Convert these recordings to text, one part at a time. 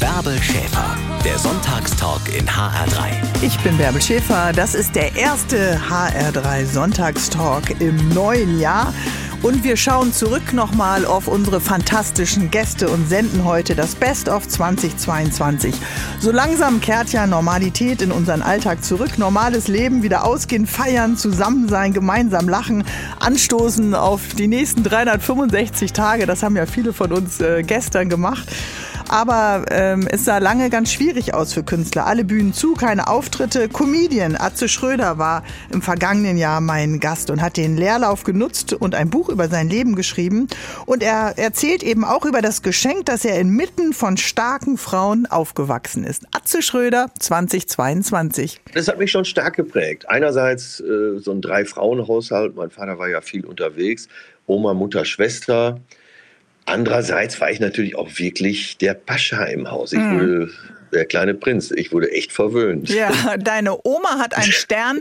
Bärbel Schäfer, der Sonntagstalk in HR3. Ich bin Bärbel Schäfer. Das ist der erste HR3 Sonntagstalk im neuen Jahr. Und wir schauen zurück nochmal auf unsere fantastischen Gäste und senden heute das Best of 2022. So langsam kehrt ja Normalität in unseren Alltag zurück. Normales Leben, wieder ausgehen, feiern, zusammen sein, gemeinsam lachen, anstoßen auf die nächsten 365 Tage. Das haben ja viele von uns äh, gestern gemacht. Aber ähm, es sah lange ganz schwierig aus für Künstler. Alle Bühnen zu, keine Auftritte. Comedian Atze Schröder war im vergangenen Jahr mein Gast und hat den Leerlauf genutzt und ein Buch über sein Leben geschrieben. Und er erzählt eben auch über das Geschenk, dass er inmitten von starken Frauen aufgewachsen ist. Atze Schröder 2022. Das hat mich schon stark geprägt. Einerseits äh, so ein Drei-Frauen-Haushalt. Mein Vater war ja viel unterwegs. Oma, Mutter, Schwester. Andererseits war ich natürlich auch wirklich der Pascha im Haus. Ich mhm. wurde der kleine Prinz. Ich wurde echt verwöhnt. Ja, deine Oma hat einen Stern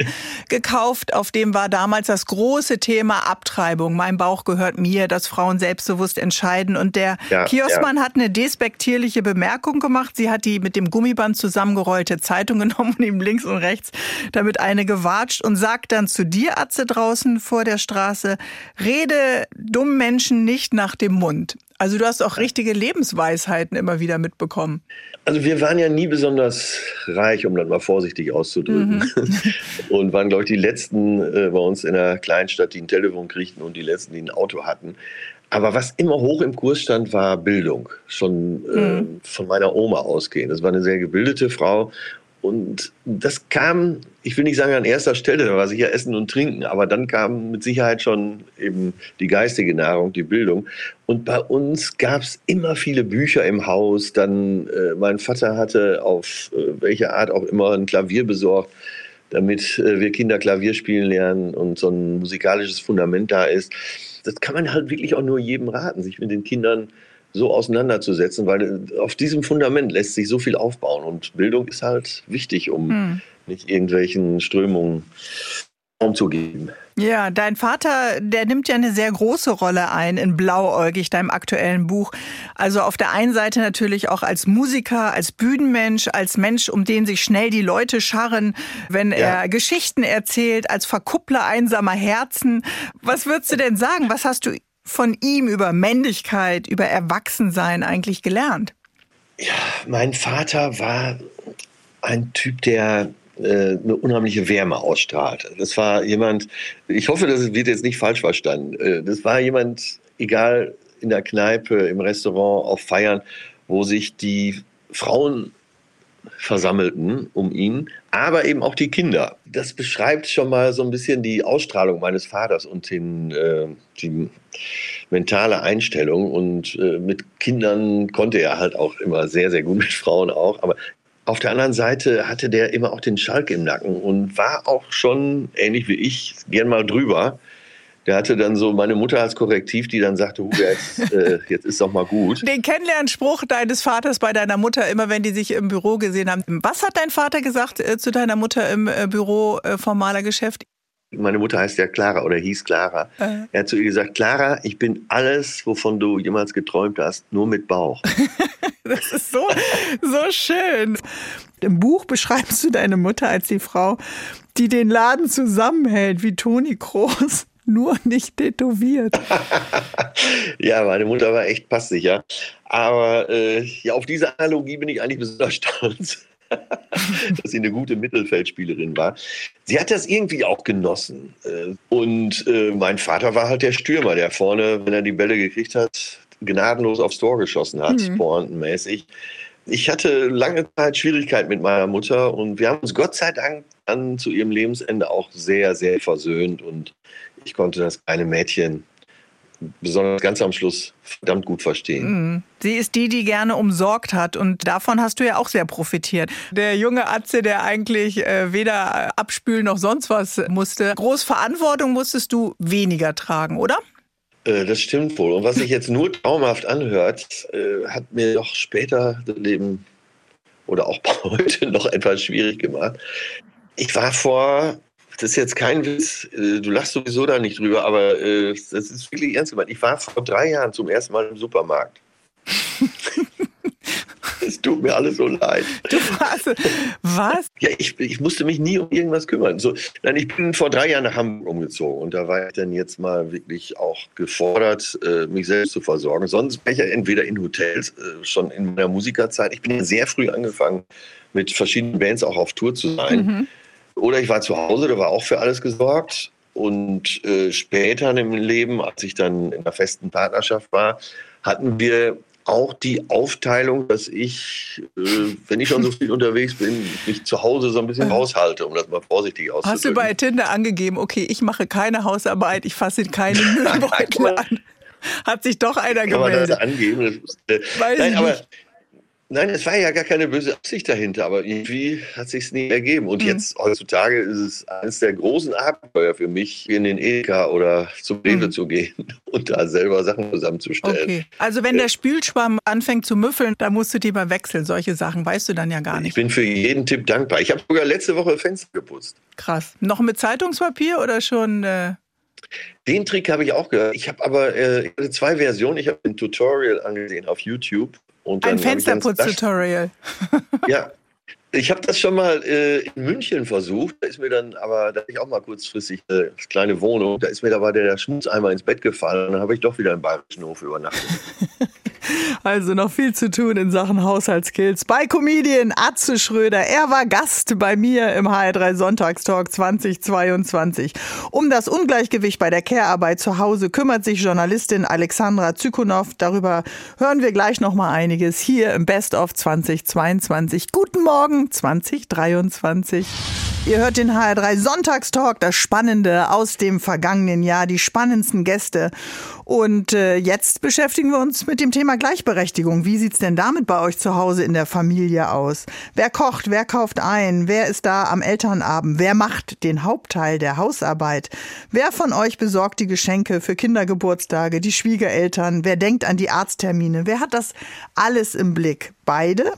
gekauft, auf dem war damals das große Thema Abtreibung. Mein Bauch gehört mir, dass Frauen selbstbewusst entscheiden. Und der ja, Kioskmann ja. hat eine despektierliche Bemerkung gemacht. Sie hat die mit dem Gummiband zusammengerollte Zeitung genommen und ihm links und rechts damit eine gewatscht und sagt dann zu dir, Atze, draußen vor der Straße, rede dummen Menschen nicht nach dem Mund. Also du hast auch richtige Lebensweisheiten immer wieder mitbekommen. Also wir waren ja nie besonders reich, um das mal vorsichtig auszudrücken. Mhm. Und waren, glaube ich, die Letzten äh, bei uns in der Kleinstadt, die ein Telefon kriegten und die Letzten, die ein Auto hatten. Aber was immer hoch im Kurs stand, war Bildung. Schon äh, mhm. von meiner Oma ausgehend. Das war eine sehr gebildete Frau und das kam, ich will nicht sagen an erster Stelle, da war sicher Essen und Trinken, aber dann kam mit Sicherheit schon eben die geistige Nahrung, die Bildung. Und bei uns gab es immer viele Bücher im Haus. Dann äh, mein Vater hatte auf äh, welche Art auch immer ein Klavier besorgt, damit äh, wir Kinder Klavier spielen lernen und so ein musikalisches Fundament da ist. Das kann man halt wirklich auch nur jedem raten, sich mit den Kindern so auseinanderzusetzen, weil auf diesem Fundament lässt sich so viel aufbauen und Bildung ist halt wichtig, um hm. nicht irgendwelchen Strömungen Raum zu geben. Ja, dein Vater, der nimmt ja eine sehr große Rolle ein in Blauäugig, deinem aktuellen Buch. Also auf der einen Seite natürlich auch als Musiker, als Bühnenmensch, als Mensch, um den sich schnell die Leute scharren, wenn ja. er Geschichten erzählt, als Verkuppler einsamer Herzen. Was würdest du denn sagen? Was hast du von ihm über Männlichkeit, über Erwachsensein eigentlich gelernt? Ja, mein Vater war ein Typ, der äh, eine unheimliche Wärme ausstrahlt. Das war jemand, ich hoffe, das wird jetzt nicht falsch verstanden. Äh, das war jemand, egal in der Kneipe, im Restaurant, auf Feiern, wo sich die Frauen versammelten um ihn, aber eben auch die Kinder. Das beschreibt schon mal so ein bisschen die Ausstrahlung meines Vaters und den, äh, die mentale Einstellung. Und äh, mit Kindern konnte er halt auch immer sehr, sehr gut, mit Frauen auch. Aber auf der anderen Seite hatte der immer auch den Schalk im Nacken und war auch schon, ähnlich wie ich, gern mal drüber der hatte dann so meine Mutter als Korrektiv, die dann sagte, Hugo, jetzt, äh, jetzt ist doch mal gut. Den Kennenlernspruch deines Vaters bei deiner Mutter, immer wenn die sich im Büro gesehen haben. Was hat dein Vater gesagt äh, zu deiner Mutter im äh, Büro äh, formaler Geschäft? Meine Mutter heißt ja Clara oder hieß Clara. Äh. Er hat zu ihr gesagt, Clara, ich bin alles, wovon du jemals geträumt hast, nur mit Bauch. das ist so, so schön. Im Buch beschreibst du deine Mutter als die Frau, die den Laden zusammenhält, wie Toni Kroos nur nicht tätowiert. ja, meine Mutter war echt passsicher. Aber äh, ja, auf diese Analogie bin ich eigentlich besonders stolz. dass sie eine gute Mittelfeldspielerin war. Sie hat das irgendwie auch genossen. Äh, und äh, mein Vater war halt der Stürmer, der vorne, wenn er die Bälle gekriegt hat, gnadenlos aufs Tor geschossen hat, mhm. pointenmäßig. Ich hatte lange Zeit Schwierigkeiten mit meiner Mutter und wir haben uns Gott sei Dank dann zu ihrem Lebensende auch sehr, sehr versöhnt und ich konnte das kleine Mädchen besonders ganz am Schluss verdammt gut verstehen. Mhm. Sie ist die, die gerne umsorgt hat und davon hast du ja auch sehr profitiert. Der junge Atze, der eigentlich äh, weder abspülen noch sonst was musste, groß Verantwortung musstest du weniger tragen, oder? Äh, das stimmt wohl. Und was sich jetzt nur traumhaft anhört, äh, hat mir doch später das Leben oder auch heute noch etwas schwierig gemacht. Ich war vor das ist jetzt kein Witz, äh, du lachst sowieso da nicht drüber, aber äh, das ist wirklich ernst gemeint. Ich war vor drei Jahren zum ersten Mal im Supermarkt. es tut mir alles so leid. Du warst, was? Ja, ich, ich musste mich nie um irgendwas kümmern. So, nein, ich bin vor drei Jahren nach Hamburg umgezogen und da war ich dann jetzt mal wirklich auch gefordert, äh, mich selbst zu versorgen. Sonst bin ich ja entweder in Hotels, schon in meiner Musikerzeit. Ich bin ja sehr früh angefangen, mit verschiedenen Bands auch auf Tour zu sein. Mhm. Oder ich war zu Hause, da war auch für alles gesorgt. Und äh, später im Leben, als ich dann in einer festen Partnerschaft war, hatten wir auch die Aufteilung, dass ich, äh, wenn ich schon so viel unterwegs bin, mich zu Hause so ein bisschen raushalte, um das mal vorsichtig auszudrücken. Hast du bei Tinder angegeben, okay, ich mache keine Hausarbeit, ich fasse keine Müllbeutel an? Hat sich doch einer Kann gemeldet. Man das angeben? Das, äh, Weiß nein, aber nicht. Nein, es war ja gar keine böse Absicht dahinter, aber irgendwie hat sich nie ergeben. Und mhm. jetzt heutzutage ist es eines der großen Abenteuer für mich, in den Edeka oder zum Rewe mhm. zu gehen und da selber Sachen zusammenzustellen. Okay. Also wenn der Spülschwamm anfängt zu müffeln, da musst du die mal wechseln. Solche Sachen weißt du dann ja gar nicht. Ich bin für jeden Tipp dankbar. Ich habe sogar letzte Woche Fenster geputzt. Krass. Noch mit Zeitungspapier oder schon? Äh den Trick habe ich auch gehört. Ich habe aber äh, zwei Versionen. Ich habe ein Tutorial angesehen auf YouTube ein Fensterputz-Tutorial. Ja, ich habe das schon mal äh, in München versucht. Da ist mir dann, aber da hatte ich auch mal kurzfristig eine kleine Wohnung. Da ist mir dabei der Schmutz einmal ins Bett gefallen. Dann habe ich doch wieder im Bayerischen Hof übernachtet. Also noch viel zu tun in Sachen Haushaltskills. Bei Comedian Atze Schröder. Er war Gast bei mir im HR3 Sonntagstalk 2022. Um das Ungleichgewicht bei der Care-Arbeit zu Hause kümmert sich Journalistin Alexandra Zykonow. Darüber hören wir gleich noch mal einiges hier im Best of 2022. Guten Morgen 2023. Ihr hört den HR3 Sonntagstalk, das Spannende aus dem vergangenen Jahr, die spannendsten Gäste. Und äh, jetzt beschäftigen wir uns mit dem Thema Gleichberechtigung. Wie sieht's denn damit bei euch zu Hause in der Familie aus? Wer kocht, wer kauft ein, wer ist da am Elternabend, wer macht den Hauptteil der Hausarbeit? Wer von euch besorgt die Geschenke für Kindergeburtstage, die Schwiegereltern, wer denkt an die Arzttermine? Wer hat das alles im Blick? Beide?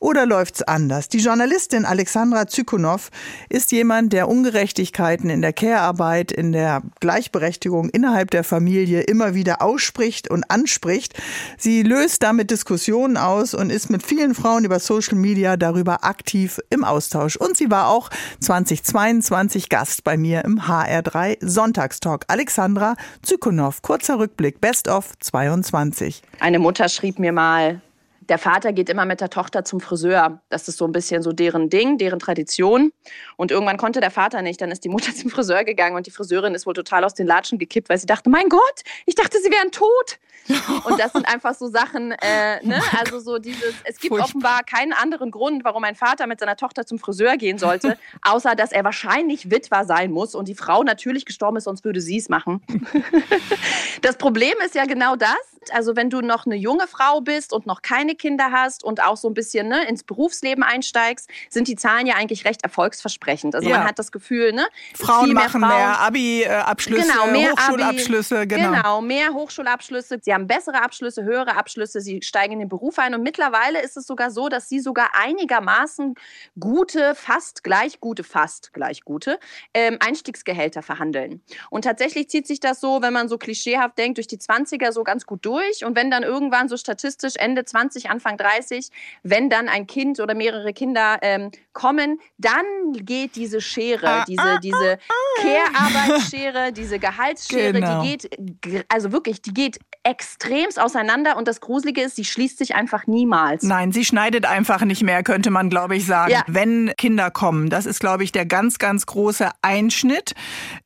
Oder läuft's anders? Die Journalistin Alexandra Zykonow ist jemand, der Ungerechtigkeiten in der Care-Arbeit, in der Gleichberechtigung innerhalb der Familie immer wieder ausspricht und anspricht. Sie löst damit Diskussionen aus und ist mit vielen Frauen über Social Media darüber aktiv im Austausch. Und sie war auch 2022 Gast bei mir im HR3 Sonntagstalk. Alexandra Zykonow, kurzer Rückblick, Best of 22. Eine Mutter schrieb mir mal, der Vater geht immer mit der Tochter zum Friseur. Das ist so ein bisschen so deren Ding, deren Tradition. Und irgendwann konnte der Vater nicht. Dann ist die Mutter zum Friseur gegangen und die Friseurin ist wohl total aus den Latschen gekippt, weil sie dachte, mein Gott, ich dachte, sie wären tot. Und das sind einfach so Sachen, äh, ne? also so dieses, es gibt Furchtbar. offenbar keinen anderen Grund, warum ein Vater mit seiner Tochter zum Friseur gehen sollte, außer dass er wahrscheinlich Witwer sein muss und die Frau natürlich gestorben ist, sonst würde sie es machen. das Problem ist ja genau das. Also wenn du noch eine junge Frau bist und noch keine Kinder hast und auch so ein bisschen ne, ins Berufsleben einsteigst, sind die Zahlen ja eigentlich recht erfolgsversprechend. Also ja. man hat das Gefühl, ne? Frauen machen mehr, mehr Abi-Abschlüsse, genau, mehr Hochschulabschlüsse. Abi, genau. genau, mehr Hochschulabschlüsse. Sie haben bessere Abschlüsse, höhere Abschlüsse, sie steigen in den Beruf ein. Und mittlerweile ist es sogar so, dass sie sogar einigermaßen gute, fast gleich gute, fast gleich gute ähm, Einstiegsgehälter verhandeln. Und tatsächlich zieht sich das so, wenn man so klischeehaft denkt, durch die 20er so ganz gut durch. Und wenn dann irgendwann so statistisch Ende 20, Anfang 30, wenn dann ein Kind oder mehrere Kinder ähm, kommen, dann geht diese Schere, ah, diese, ah, diese ah, Care-Arbeitsschere, diese Gehaltsschere, genau. die geht, also wirklich, die geht extremst auseinander und das Gruselige ist, sie schließt sich einfach niemals. Nein, sie schneidet einfach nicht mehr, könnte man, glaube ich, sagen. Ja. Wenn Kinder kommen, das ist, glaube ich, der ganz, ganz große Einschnitt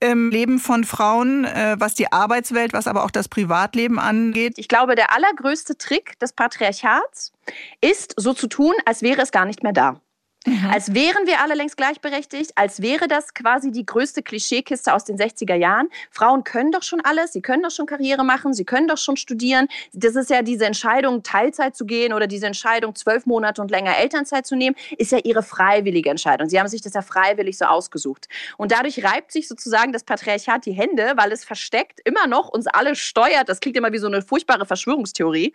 im Leben von Frauen, äh, was die Arbeitswelt, was aber auch das Privatleben angeht. Ich glaube, der allergrößte Trick des Patriarchats ist, so zu tun, als wäre es gar nicht mehr da. Mhm. Als wären wir alle längst gleichberechtigt, als wäre das quasi die größte Klischeekiste aus den 60er Jahren. Frauen können doch schon alles, sie können doch schon Karriere machen, sie können doch schon studieren. Das ist ja diese Entscheidung, Teilzeit zu gehen oder diese Entscheidung, zwölf Monate und länger Elternzeit zu nehmen, ist ja ihre freiwillige Entscheidung. Sie haben sich das ja freiwillig so ausgesucht. Und dadurch reibt sich sozusagen das Patriarchat die Hände, weil es versteckt immer noch uns alle steuert. Das klingt immer wie so eine furchtbare Verschwörungstheorie.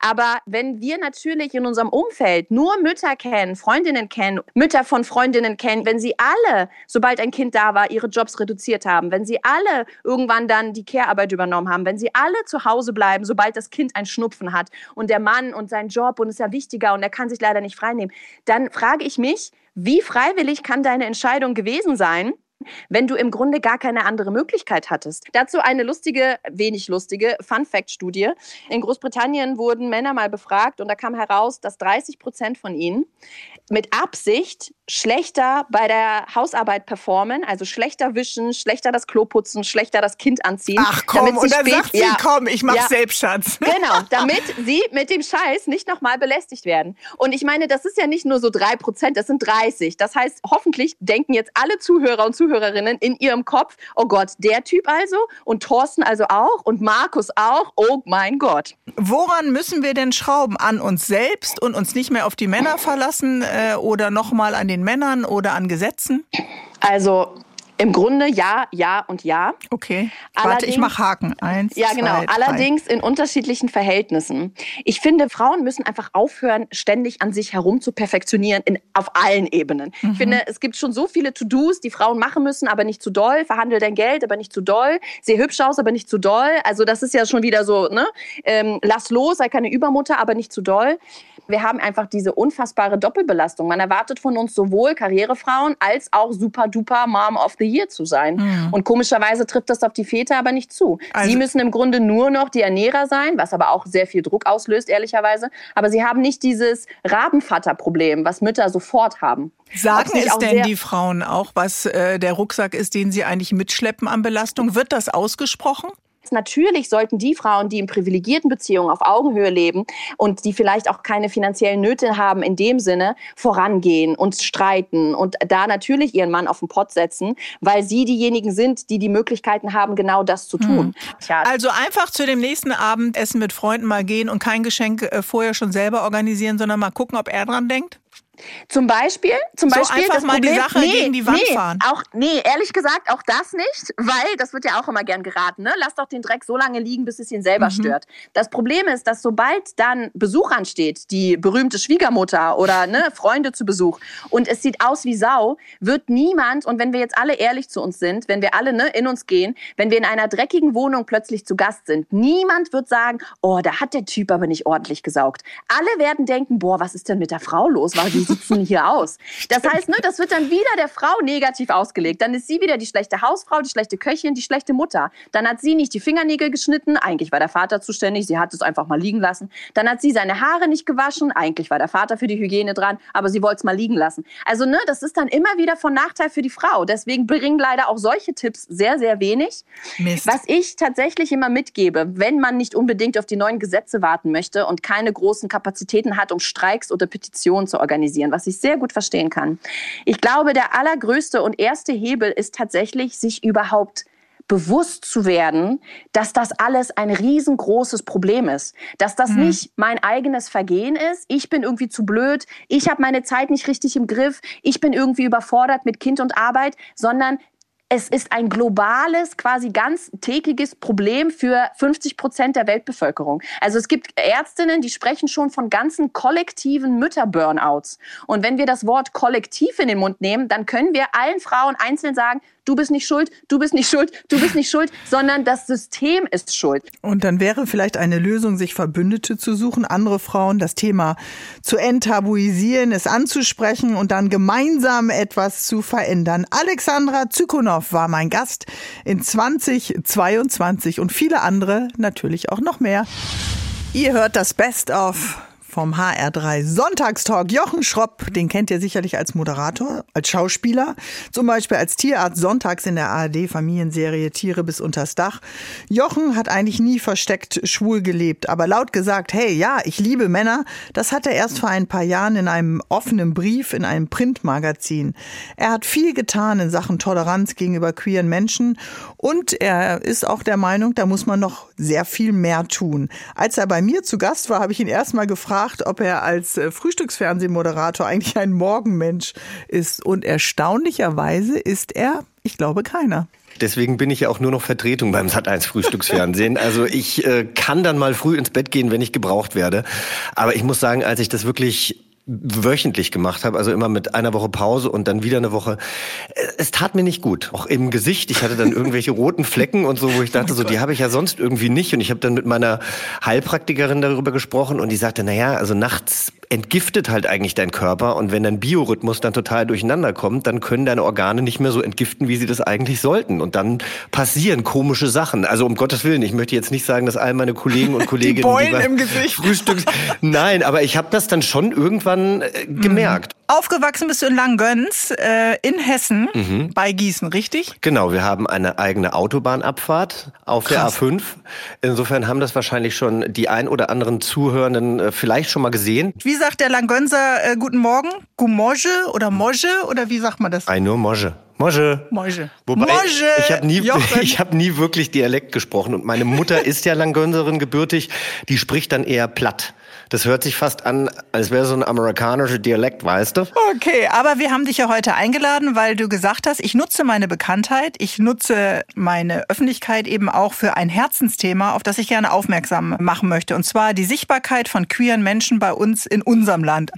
Aber wenn wir natürlich in unserem Umfeld nur Mütter kennen, Freundinnen kennen, kennen, Mütter von Freundinnen kennen, wenn sie alle, sobald ein Kind da war, ihre Jobs reduziert haben, wenn sie alle irgendwann dann die Care-Arbeit übernommen haben, wenn sie alle zu Hause bleiben, sobald das Kind einen Schnupfen hat und der Mann und sein Job und ist ja wichtiger und er kann sich leider nicht freinehmen, dann frage ich mich, wie freiwillig kann deine Entscheidung gewesen sein? Wenn du im Grunde gar keine andere Möglichkeit hattest. Dazu eine lustige, wenig lustige Fun-Fact-Studie. In Großbritannien wurden Männer mal befragt und da kam heraus, dass 30 Prozent von ihnen mit Absicht schlechter bei der Hausarbeit performen, also schlechter wischen, schlechter das Klo putzen, schlechter das Kind anziehen. Ach komm, und dann sagt sie, ja, komm, ich mach ja, selbst, Schatz. Genau, damit sie mit dem Scheiß nicht nochmal belästigt werden. Und ich meine, das ist ja nicht nur so drei Prozent, das sind 30. Das heißt, hoffentlich denken jetzt alle Zuhörer und Zuhörerinnen in ihrem Kopf, oh Gott, der Typ also und Thorsten also auch und Markus auch, oh mein Gott. Woran müssen wir denn schrauben? An uns selbst und uns nicht mehr auf die Männer verlassen äh, oder nochmal an den Männern oder an Gesetzen? Also im Grunde ja, ja und ja. Okay. Warte, ich mache Haken. Eins, Ja, genau. Zwei, Allerdings in unterschiedlichen Verhältnissen. Ich finde, Frauen müssen einfach aufhören, ständig an sich herum zu perfektionieren in, auf allen Ebenen. Mhm. Ich finde, es gibt schon so viele To-Dos, die Frauen machen müssen, aber nicht zu doll. Verhandel dein Geld, aber nicht zu doll. Seh hübsch aus, aber nicht zu doll. Also das ist ja schon wieder so, ne? Ähm, lass los, sei keine Übermutter, aber nicht zu doll. Wir haben einfach diese unfassbare Doppelbelastung. Man erwartet von uns sowohl Karrierefrauen als auch super duper Mom of the Year zu sein. Mhm. Und komischerweise trifft das auf die Väter aber nicht zu. Also sie müssen im Grunde nur noch die Ernährer sein, was aber auch sehr viel Druck auslöst, ehrlicherweise. Aber sie haben nicht dieses Rabenvater-Problem, was Mütter sofort haben. Sagen es denn die Frauen auch, was äh, der Rucksack ist, den sie eigentlich mitschleppen an Belastung? Wird das ausgesprochen? Natürlich sollten die Frauen, die in privilegierten Beziehungen auf Augenhöhe leben und die vielleicht auch keine finanziellen Nöte haben in dem Sinne, vorangehen und streiten und da natürlich ihren Mann auf den Pott setzen, weil sie diejenigen sind, die die Möglichkeiten haben, genau das zu tun. Hm. Also einfach zu dem nächsten Abendessen mit Freunden mal gehen und kein Geschenk äh, vorher schon selber organisieren, sondern mal gucken, ob er dran denkt? Zum Beispiel, zum so Beispiel einfach das mal Problem, die Sache nee, gegen die Wand nee, fahren. Auch, nee, ehrlich gesagt, auch das nicht, weil das wird ja auch immer gern geraten. Ne? Lass doch den Dreck so lange liegen, bis es ihn selber mhm. stört. Das Problem ist, dass sobald dann Besuch ansteht, die berühmte Schwiegermutter oder ne, Freunde zu Besuch und es sieht aus wie Sau, wird niemand, und wenn wir jetzt alle ehrlich zu uns sind, wenn wir alle ne, in uns gehen, wenn wir in einer dreckigen Wohnung plötzlich zu Gast sind, niemand wird sagen, oh, da hat der Typ aber nicht ordentlich gesaugt. Alle werden denken, boah, was ist denn mit der Frau los? Weil die sitzen hier aus aus. Das heißt, ne, das wird dann wieder der Frau negativ ausgelegt. Dann ist sie wieder die schlechte Hausfrau, die schlechte Köchin, die schlechte Mutter. Dann hat sie nicht die Fingernägel geschnitten, eigentlich war der Vater zuständig, sie hat es einfach mal liegen lassen. Dann hat sie seine Haare nicht gewaschen, eigentlich war der Vater für die Hygiene dran, aber sie wollte es mal liegen lassen. Also, ne, das ist dann immer wieder von Nachteil für die Frau. Deswegen bringen leider auch solche Tipps sehr, sehr wenig. Mist. Was ich tatsächlich immer mitgebe, wenn man nicht unbedingt auf die neuen Gesetze warten möchte und keine großen Kapazitäten hat, um Streiks oder Petitionen zu organisieren, was ich sehr gut verstehen kann. Ich glaube, der allergrößte und erste Hebel ist tatsächlich, sich überhaupt bewusst zu werden, dass das alles ein riesengroßes Problem ist. Dass das mhm. nicht mein eigenes Vergehen ist. Ich bin irgendwie zu blöd. Ich habe meine Zeit nicht richtig im Griff. Ich bin irgendwie überfordert mit Kind und Arbeit, sondern es ist ein globales, quasi ganz tägiges Problem für 50 Prozent der Weltbevölkerung. Also es gibt Ärztinnen, die sprechen schon von ganzen kollektiven Mütterburnouts. Und wenn wir das Wort kollektiv in den Mund nehmen, dann können wir allen Frauen einzeln sagen, du bist nicht schuld, du bist nicht schuld, du bist nicht schuld, sondern das System ist schuld. Und dann wäre vielleicht eine Lösung, sich Verbündete zu suchen, andere Frauen, das Thema zu enttabuisieren, es anzusprechen und dann gemeinsam etwas zu verändern. Alexandra Zykonow war mein Gast in 2022 und viele andere natürlich auch noch mehr. Ihr hört das Best of vom HR3 Sonntagstalk. Jochen Schropp, den kennt ihr sicherlich als Moderator, als Schauspieler, zum Beispiel als Tierarzt sonntags in der ARD-Familienserie Tiere bis unters Dach. Jochen hat eigentlich nie versteckt schwul gelebt, aber laut gesagt, hey, ja, ich liebe Männer, das hat er erst vor ein paar Jahren in einem offenen Brief in einem Printmagazin. Er hat viel getan in Sachen Toleranz gegenüber queeren Menschen und er ist auch der Meinung, da muss man noch sehr viel mehr tun. Als er bei mir zu Gast war, habe ich ihn erstmal gefragt, gefragt, ob er als äh, Frühstücksfernsehmoderator eigentlich ein Morgenmensch ist. Und erstaunlicherweise ist er, ich glaube, keiner. Deswegen bin ich ja auch nur noch Vertretung beim Sat1 Frühstücksfernsehen. Also ich äh, kann dann mal früh ins Bett gehen, wenn ich gebraucht werde. Aber ich muss sagen, als ich das wirklich wöchentlich gemacht habe, also immer mit einer Woche Pause und dann wieder eine Woche. Es tat mir nicht gut, auch im Gesicht. Ich hatte dann irgendwelche roten Flecken und so, wo ich dachte, oh so die habe ich ja sonst irgendwie nicht. Und ich habe dann mit meiner Heilpraktikerin darüber gesprochen und die sagte, na ja, also nachts entgiftet halt eigentlich dein Körper und wenn dein Biorhythmus dann total durcheinander kommt, dann können deine Organe nicht mehr so entgiften, wie sie das eigentlich sollten und dann passieren komische Sachen. Also um Gottes Willen, ich möchte jetzt nicht sagen, dass all meine Kollegen und Kolleginnen die Beulen im Gesicht. Frühstücks Nein, aber ich habe das dann schon irgendwann äh, gemerkt. Aufgewachsen bist du in Langgöns äh, in Hessen mhm. bei Gießen, richtig? Genau, wir haben eine eigene Autobahnabfahrt auf Krass. der A5. Insofern haben das wahrscheinlich schon die ein oder anderen Zuhörenden äh, vielleicht schon mal gesehen. Wie sagt der Langgönser äh, Guten Morgen? Gumoje oder Moje oder wie sagt man das? Ein nur Moje. Moje. Moje. Wobei, Moje. ich habe nie, ich hab nie wirklich Dialekt gesprochen und meine Mutter ist ja Langgönserin gebürtig, die spricht dann eher platt. Das hört sich fast an, als wäre so ein amerikanischer Dialekt, weißt du? Okay, aber wir haben dich ja heute eingeladen, weil du gesagt hast, ich nutze meine Bekanntheit, ich nutze meine Öffentlichkeit eben auch für ein Herzensthema, auf das ich gerne aufmerksam machen möchte. Und zwar die Sichtbarkeit von queeren Menschen bei uns in unserem Land.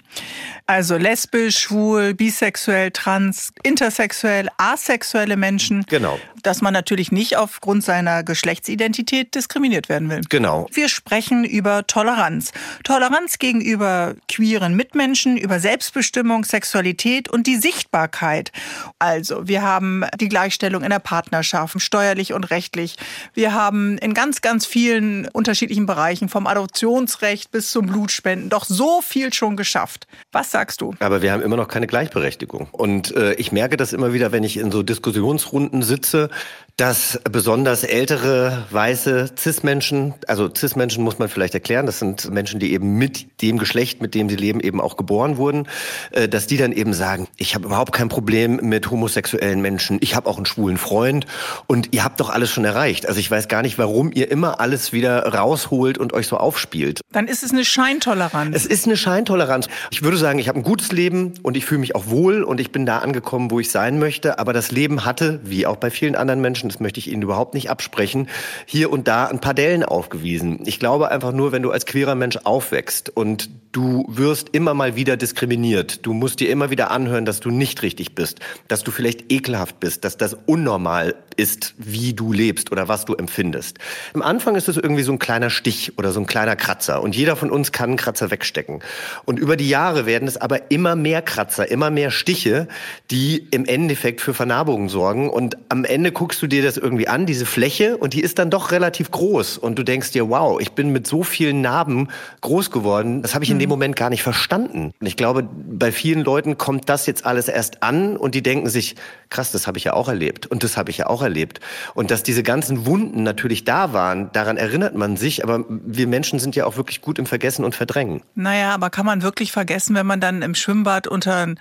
Also lesbisch, schwul, bisexuell, trans, intersexuell, asexuelle Menschen. Genau. Dass man natürlich nicht aufgrund seiner Geschlechtsidentität diskriminiert werden will. Genau. Wir sprechen über Toleranz. Toleranz gegenüber queeren Mitmenschen, über Selbstbestimmung, Sexualität und die Sichtbarkeit. Also, wir haben die Gleichstellung in der Partnerschaft, steuerlich und rechtlich. Wir haben in ganz, ganz vielen unterschiedlichen Bereichen, vom Adoptionsrecht bis zum Blutspenden, doch so viel schon geschafft. Was sagst du? Aber wir haben immer noch keine Gleichberechtigung. Und äh, ich merke das immer wieder, wenn ich in so Diskussionsrunden sitze, dass besonders ältere, weiße Cis-Menschen, also Cis-Menschen muss man vielleicht erklären, das sind Menschen, die eben mit dem Geschlecht, mit dem sie leben, eben auch geboren wurden, äh, dass die dann eben sagen, ich habe überhaupt kein Problem mit homosexuellen Menschen, ich habe auch einen schwulen Freund und ihr habt doch alles schon erreicht. Also ich weiß gar nicht, warum ihr immer alles wieder rausholt und euch so aufspielt. Dann ist es eine Scheintoleranz. Es ist eine Scheintoleranz. Ich würde sagen, ich habe ein gutes Leben und ich fühle mich auch wohl und ich bin da angekommen, wo ich sein möchte, aber das Leben hatte, wie auch bei vielen anderen Menschen, Menschen, das möchte ich Ihnen überhaupt nicht absprechen, hier und da ein paar Dellen aufgewiesen. Ich glaube einfach nur, wenn du als queerer Mensch aufwächst und du wirst immer mal wieder diskriminiert, du musst dir immer wieder anhören, dass du nicht richtig bist, dass du vielleicht ekelhaft bist, dass das unnormal ist, wie du lebst oder was du empfindest. Am Anfang ist es irgendwie so ein kleiner Stich oder so ein kleiner Kratzer und jeder von uns kann einen Kratzer wegstecken. Und über die Jahre werden es aber immer mehr Kratzer, immer mehr Stiche, die im Endeffekt für Vernarbungen sorgen und am Ende guckst du dir das irgendwie an, diese Fläche und die ist dann doch relativ groß und du denkst dir, wow, ich bin mit so vielen Narben groß geworden, das habe ich in dem mhm. Moment gar nicht verstanden. Und ich glaube, bei vielen Leuten kommt das jetzt alles erst an und die denken sich, krass, das habe ich ja auch erlebt und das habe ich ja auch erlebt. Und dass diese ganzen Wunden natürlich da waren, daran erinnert man sich, aber wir Menschen sind ja auch wirklich gut im Vergessen und Verdrängen. Naja, aber kann man wirklich vergessen, wenn man dann im Schwimmbad unter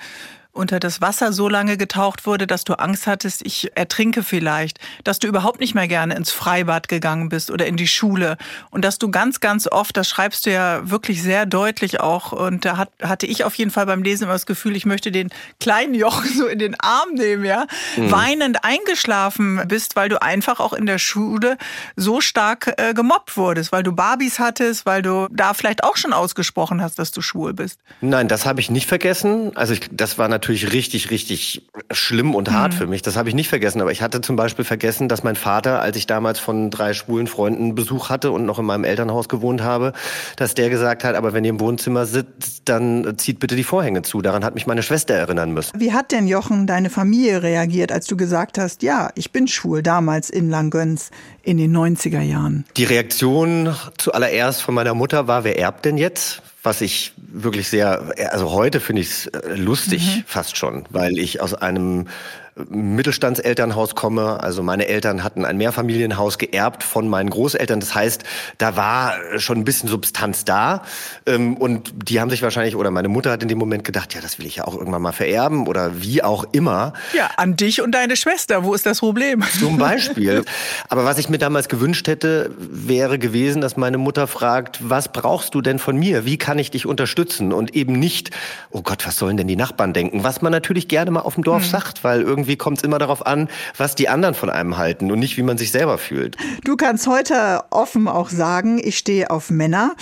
unter das Wasser so lange getaucht wurde, dass du Angst hattest, ich ertrinke vielleicht, dass du überhaupt nicht mehr gerne ins Freibad gegangen bist oder in die Schule und dass du ganz, ganz oft, das schreibst du ja wirklich sehr deutlich auch und da hat, hatte ich auf jeden Fall beim Lesen immer das Gefühl, ich möchte den kleinen Jochen so in den Arm nehmen, ja, mhm. weinend eingeschlafen bist, weil du einfach auch in der Schule so stark äh, gemobbt wurdest, weil du Barbies hattest, weil du da vielleicht auch schon ausgesprochen hast, dass du schwul bist. Nein, das habe ich nicht vergessen. Also ich, das war natürlich natürlich richtig, richtig schlimm und hart mhm. für mich. Das habe ich nicht vergessen. Aber ich hatte zum Beispiel vergessen, dass mein Vater, als ich damals von drei schwulen Freunden Besuch hatte und noch in meinem Elternhaus gewohnt habe, dass der gesagt hat, aber wenn ihr im Wohnzimmer sitzt, dann zieht bitte die Vorhänge zu. Daran hat mich meine Schwester erinnern müssen. Wie hat denn Jochen, deine Familie reagiert, als du gesagt hast, ja, ich bin schwul, damals in Langgöns in den 90er Jahren? Die Reaktion zuallererst von meiner Mutter war, wer erbt denn jetzt? was ich wirklich sehr, also heute finde ich es äh, lustig mhm. fast schon, weil ich aus einem Mittelstandselternhaus komme. Also meine Eltern hatten ein Mehrfamilienhaus geerbt von meinen Großeltern. Das heißt, da war schon ein bisschen Substanz da. Ähm, und die haben sich wahrscheinlich, oder meine Mutter hat in dem Moment gedacht, ja, das will ich ja auch irgendwann mal vererben oder wie auch immer. Ja, an dich und deine Schwester. Wo ist das Problem? Zum Beispiel. Aber was ich mir damals gewünscht hätte, wäre gewesen, dass meine Mutter fragt, was brauchst du denn von mir? Wie kann ich dich unterstützen? Und eben nicht, oh Gott, was sollen denn die Nachbarn denken? Was man natürlich gerne mal auf dem Dorf hm. sagt, weil irgendwie irgendwie kommt es immer darauf an, was die anderen von einem halten und nicht, wie man sich selber fühlt. Du kannst heute offen auch sagen, ich stehe auf Männer.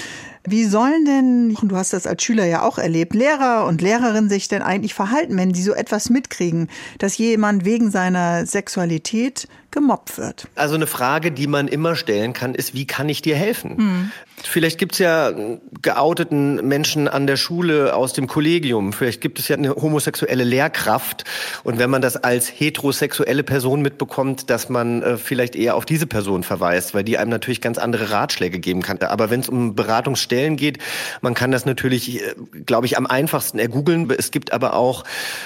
Wie sollen denn, du hast das als Schüler ja auch erlebt, Lehrer und Lehrerinnen sich denn eigentlich verhalten, wenn die so etwas mitkriegen, dass jemand wegen seiner Sexualität gemobbt wird? Also eine Frage, die man immer stellen kann, ist, wie kann ich dir helfen? Hm. Vielleicht gibt's ja geouteten Menschen an der Schule aus dem Kollegium. Vielleicht gibt es ja eine homosexuelle Lehrkraft. Und wenn man das als heterosexuelle Person mitbekommt, dass man äh, vielleicht eher auf diese Person verweist, weil die einem natürlich ganz andere Ratschläge geben kann. Aber wenn es um Beratungsstellen geht, man kann das natürlich, äh, glaube ich, am einfachsten ergoogeln. Es gibt aber auch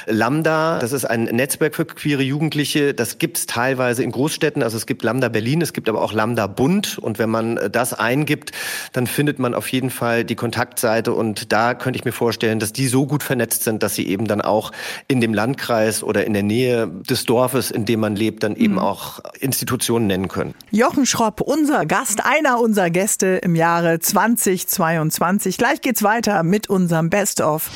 Lambda, das ist ein Netzwerk für queere Jugendliche. Das gibt es teilweise in Großstädten. Also es gibt Lambda Berlin, es gibt aber auch Lambda Bund. Und wenn man äh, das eingibt, dann findet man auf jeden Fall die Kontaktseite und da könnte ich mir vorstellen, dass die so gut vernetzt sind, dass sie eben dann auch in dem Landkreis oder in der Nähe des Dorfes, in dem man lebt, dann eben mhm. auch Institutionen nennen können. Jochen Schropp, unser Gast, einer unserer Gäste im Jahre 2022. Gleich geht's weiter mit unserem Best-of.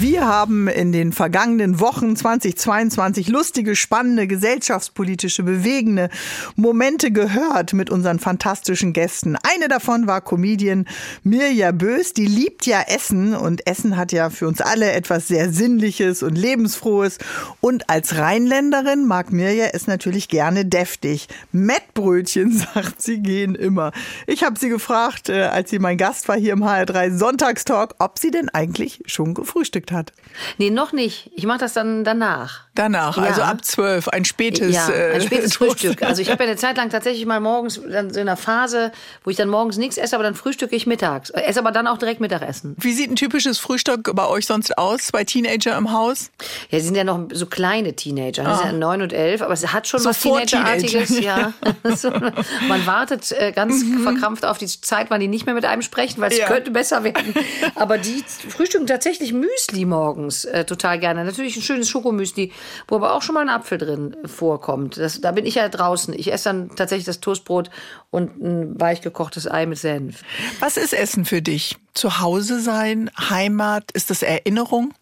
Wir haben in den vergangenen Wochen 2022 lustige, spannende, gesellschaftspolitische, bewegende Momente gehört mit unseren fantastischen Gästen. Eine davon war Comedian Mirja Bös. Die liebt ja Essen und Essen hat ja für uns alle etwas sehr Sinnliches und Lebensfrohes. Und als Rheinländerin mag Mirja es natürlich gerne deftig. Mettbrötchen, sagt sie, gehen immer. Ich habe sie gefragt, äh, als sie mein Gast war hier im HR3 Sonntagstalk, ob sie denn eigentlich schon gefrühstückt gefrühstückt hat? Nee, noch nicht. Ich mache das dann danach. Danach, ja. also ab zwölf, ein spätes Ja, ein spätes äh, Frühstück. Also ich habe ja eine Zeit lang tatsächlich mal morgens, dann so in einer Phase, wo ich dann morgens nichts esse, aber dann frühstücke ich mittags. Esse aber dann auch direkt Mittagessen. Wie sieht ein typisches Frühstück bei euch sonst aus? Zwei Teenager im Haus? Ja, sie sind ja noch so kleine Teenager. Ah. Sind ja neun und elf, aber es hat schon so was Teenagerartiges. Teenager. Ja. man wartet äh, ganz mhm. verkrampft auf die Zeit, wann die nicht mehr mit einem sprechen, weil es ja. könnte besser werden. Aber die frühstücken tatsächlich Müsli Müsli morgens äh, total gerne. Natürlich ein schönes Schokomüsli, wo aber auch schon mal ein Apfel drin vorkommt. Das, da bin ich ja draußen. Ich esse dann tatsächlich das Toastbrot und ein weich gekochtes Ei mit Senf. Was ist Essen für dich? Zu Hause sein, Heimat, ist das Erinnerung?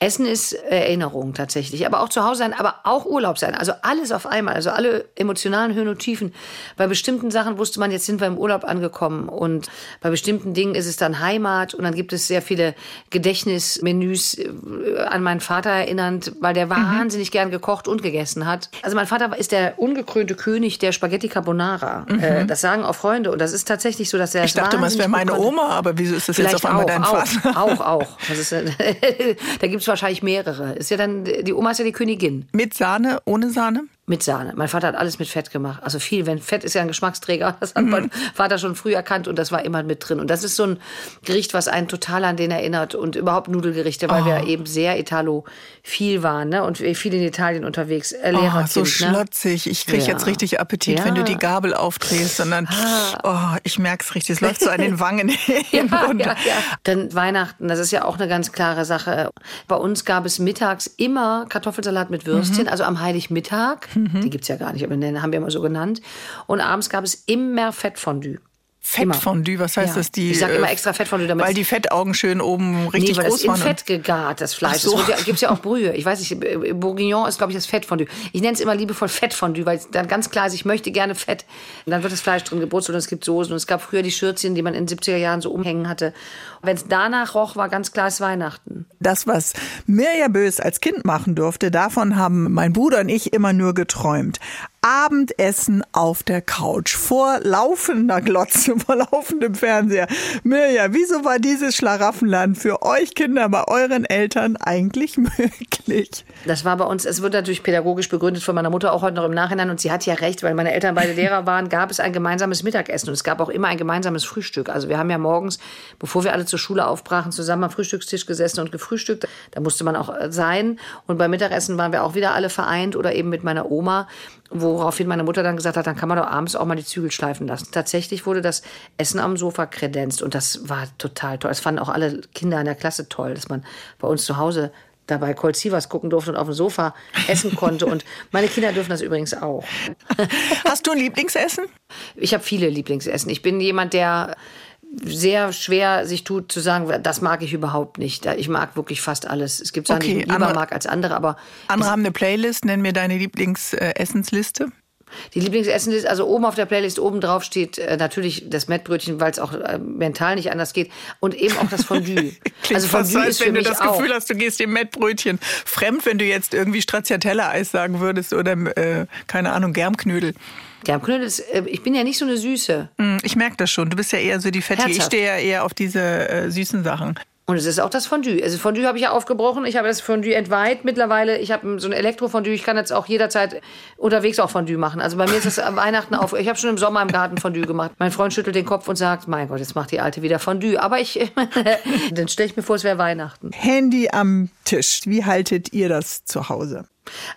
Essen ist Erinnerung tatsächlich, aber auch zu Hause sein, aber auch Urlaub sein. Also alles auf einmal, also alle emotionalen Höhen und Tiefen. Bei bestimmten Sachen wusste man, jetzt sind wir im Urlaub angekommen und bei bestimmten Dingen ist es dann Heimat und dann gibt es sehr viele Gedächtnismenüs äh, an meinen Vater erinnernd, weil der mhm. wahnsinnig gern gekocht und gegessen hat. Also mein Vater ist der ungekrönte König der Spaghetti Carbonara. Mhm. Äh, das sagen auch Freunde und das ist tatsächlich so, dass er Ich dachte mal, es wäre meine Oma, aber wieso ist das Vielleicht jetzt auf einmal auch, dein Vater? Auch, auch. auch. Das ist, Da gibt es wahrscheinlich mehrere. Ist ja dann, die Oma ist ja die Königin. Mit Sahne, ohne Sahne? Mit Sahne. Mein Vater hat alles mit Fett gemacht. Also viel, wenn Fett ist ja ein Geschmacksträger. Das hat mein Vater schon früh erkannt und das war immer mit drin. Und das ist so ein Gericht, was einen total an den erinnert und überhaupt Nudelgerichte, weil oh. wir eben sehr italophil waren ne? und viel in Italien unterwegs. Äh, oh, so ne? schlotzig. Ich kriege ja. jetzt richtig Appetit, ja. wenn du die Gabel aufdrehst. Sondern, ah. oh, ich merke es richtig. Es läuft so an den Wangen hin. ja, ja, ja. Dann Weihnachten, das ist ja auch eine ganz klare Sache. Bei uns gab es mittags immer Kartoffelsalat mit Würstchen, mhm. also am Heiligmittag. Mhm. Die gibt es ja gar nicht, aber den haben wir immer so genannt. Und abends gab es immer Fettfondue. Fettfondue, was heißt ja. das? Die, ich sage immer äh, extra Fettfondue, damit weil die Fettaugen schön oben richtig nee, weil groß das in Fett gegart, das Fleisch. So. Es ja, gibt ja auch Brühe. Ich weiß nicht, Bourguignon ist, glaube ich, das Fettfondue. Ich nenne es immer liebevoll Fettfondue, weil dann ganz klar ist, ich möchte gerne Fett. Und dann wird das Fleisch drin gebrutzelt und es gibt Soßen. Und es gab früher die Schürzchen, die man in den 70er Jahren so umhängen hatte. Wenn es danach roch, war ganz klar es Weihnachten. Das, was Mirja Bös als Kind machen durfte, davon haben mein Bruder und ich immer nur geträumt. Abendessen auf der Couch vor laufender Glotze, vor laufendem Fernseher. Mirja, wieso war dieses Schlaraffenland für euch Kinder bei euren Eltern eigentlich möglich? Das war bei uns, es wird natürlich pädagogisch begründet von meiner Mutter auch heute noch im Nachhinein und sie hat ja recht, weil meine Eltern beide Lehrer waren, gab es ein gemeinsames Mittagessen und es gab auch immer ein gemeinsames Frühstück. Also wir haben ja morgens, bevor wir alle zur Schule aufbrachen, zusammen am Frühstückstisch gesessen und gefrühstückt. Da musste man auch sein und beim Mittagessen waren wir auch wieder alle vereint oder eben mit meiner Oma Woraufhin meine Mutter dann gesagt hat, dann kann man doch abends auch mal die Zügel schleifen lassen. Tatsächlich wurde das Essen am Sofa kredenzt und das war total toll. Das fanden auch alle Kinder in der Klasse toll, dass man bei uns zu Hause dabei Cold Sievers gucken durfte und auf dem Sofa essen konnte. Und meine Kinder dürfen das übrigens auch. Hast du ein Lieblingsessen? Ich habe viele Lieblingsessen. Ich bin jemand, der sehr schwer sich tut zu sagen, das mag ich überhaupt nicht. Ich mag wirklich fast alles. Es gibt Sachen, okay, die ich lieber andere, mag als andere, aber andere haben eine Playlist. Nenn mir deine Lieblingsessensliste. Die Lieblingsessenliste, also oben auf der Playlist oben drauf steht äh, natürlich das Mettbrötchen, weil es auch äh, mental nicht anders geht und eben auch das Fondue. Also Fondue so, als wenn du das auch. Gefühl hast, du gehst dem Mettbrötchen fremd, wenn du jetzt irgendwie Stracciatella-Eis sagen würdest oder äh, keine Ahnung Germknödel. Germknödel ist, äh, ich bin ja nicht so eine Süße. Mm, ich merke das schon. Du bist ja eher so die Fettige. Ich stehe ja eher auf diese äh, süßen Sachen. Und es ist auch das Fondue. Also Fondue habe ich ja aufgebrochen. Ich habe das Fondue entweiht mittlerweile. Ich habe so ein Elektrofondue. Ich kann jetzt auch jederzeit unterwegs auch Fondue machen. Also bei mir ist das Weihnachten auf. Ich habe schon im Sommer im Garten Fondue gemacht. Mein Freund schüttelt den Kopf und sagt, mein Gott, jetzt macht die Alte wieder Fondue. Aber ich, dann stelle ich mir vor, es wäre Weihnachten. Handy am Tisch. Wie haltet ihr das zu Hause?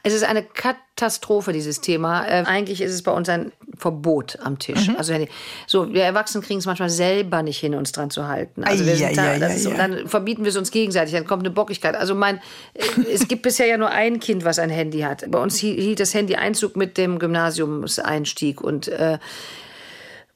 Es ist eine Katastrophe, dieses Thema. Äh, eigentlich ist es bei uns ein Verbot am Tisch. Mhm. Also so, wir Erwachsenen kriegen es manchmal selber nicht hin, uns dran zu halten. Also wir sind da, ist, und dann verbieten wir es uns gegenseitig. Dann kommt eine Bockigkeit. Also mein, äh, es gibt bisher ja nur ein Kind, was ein Handy hat. Bei uns hielt das Handy Einzug mit dem Gymnasiumseinstieg und äh,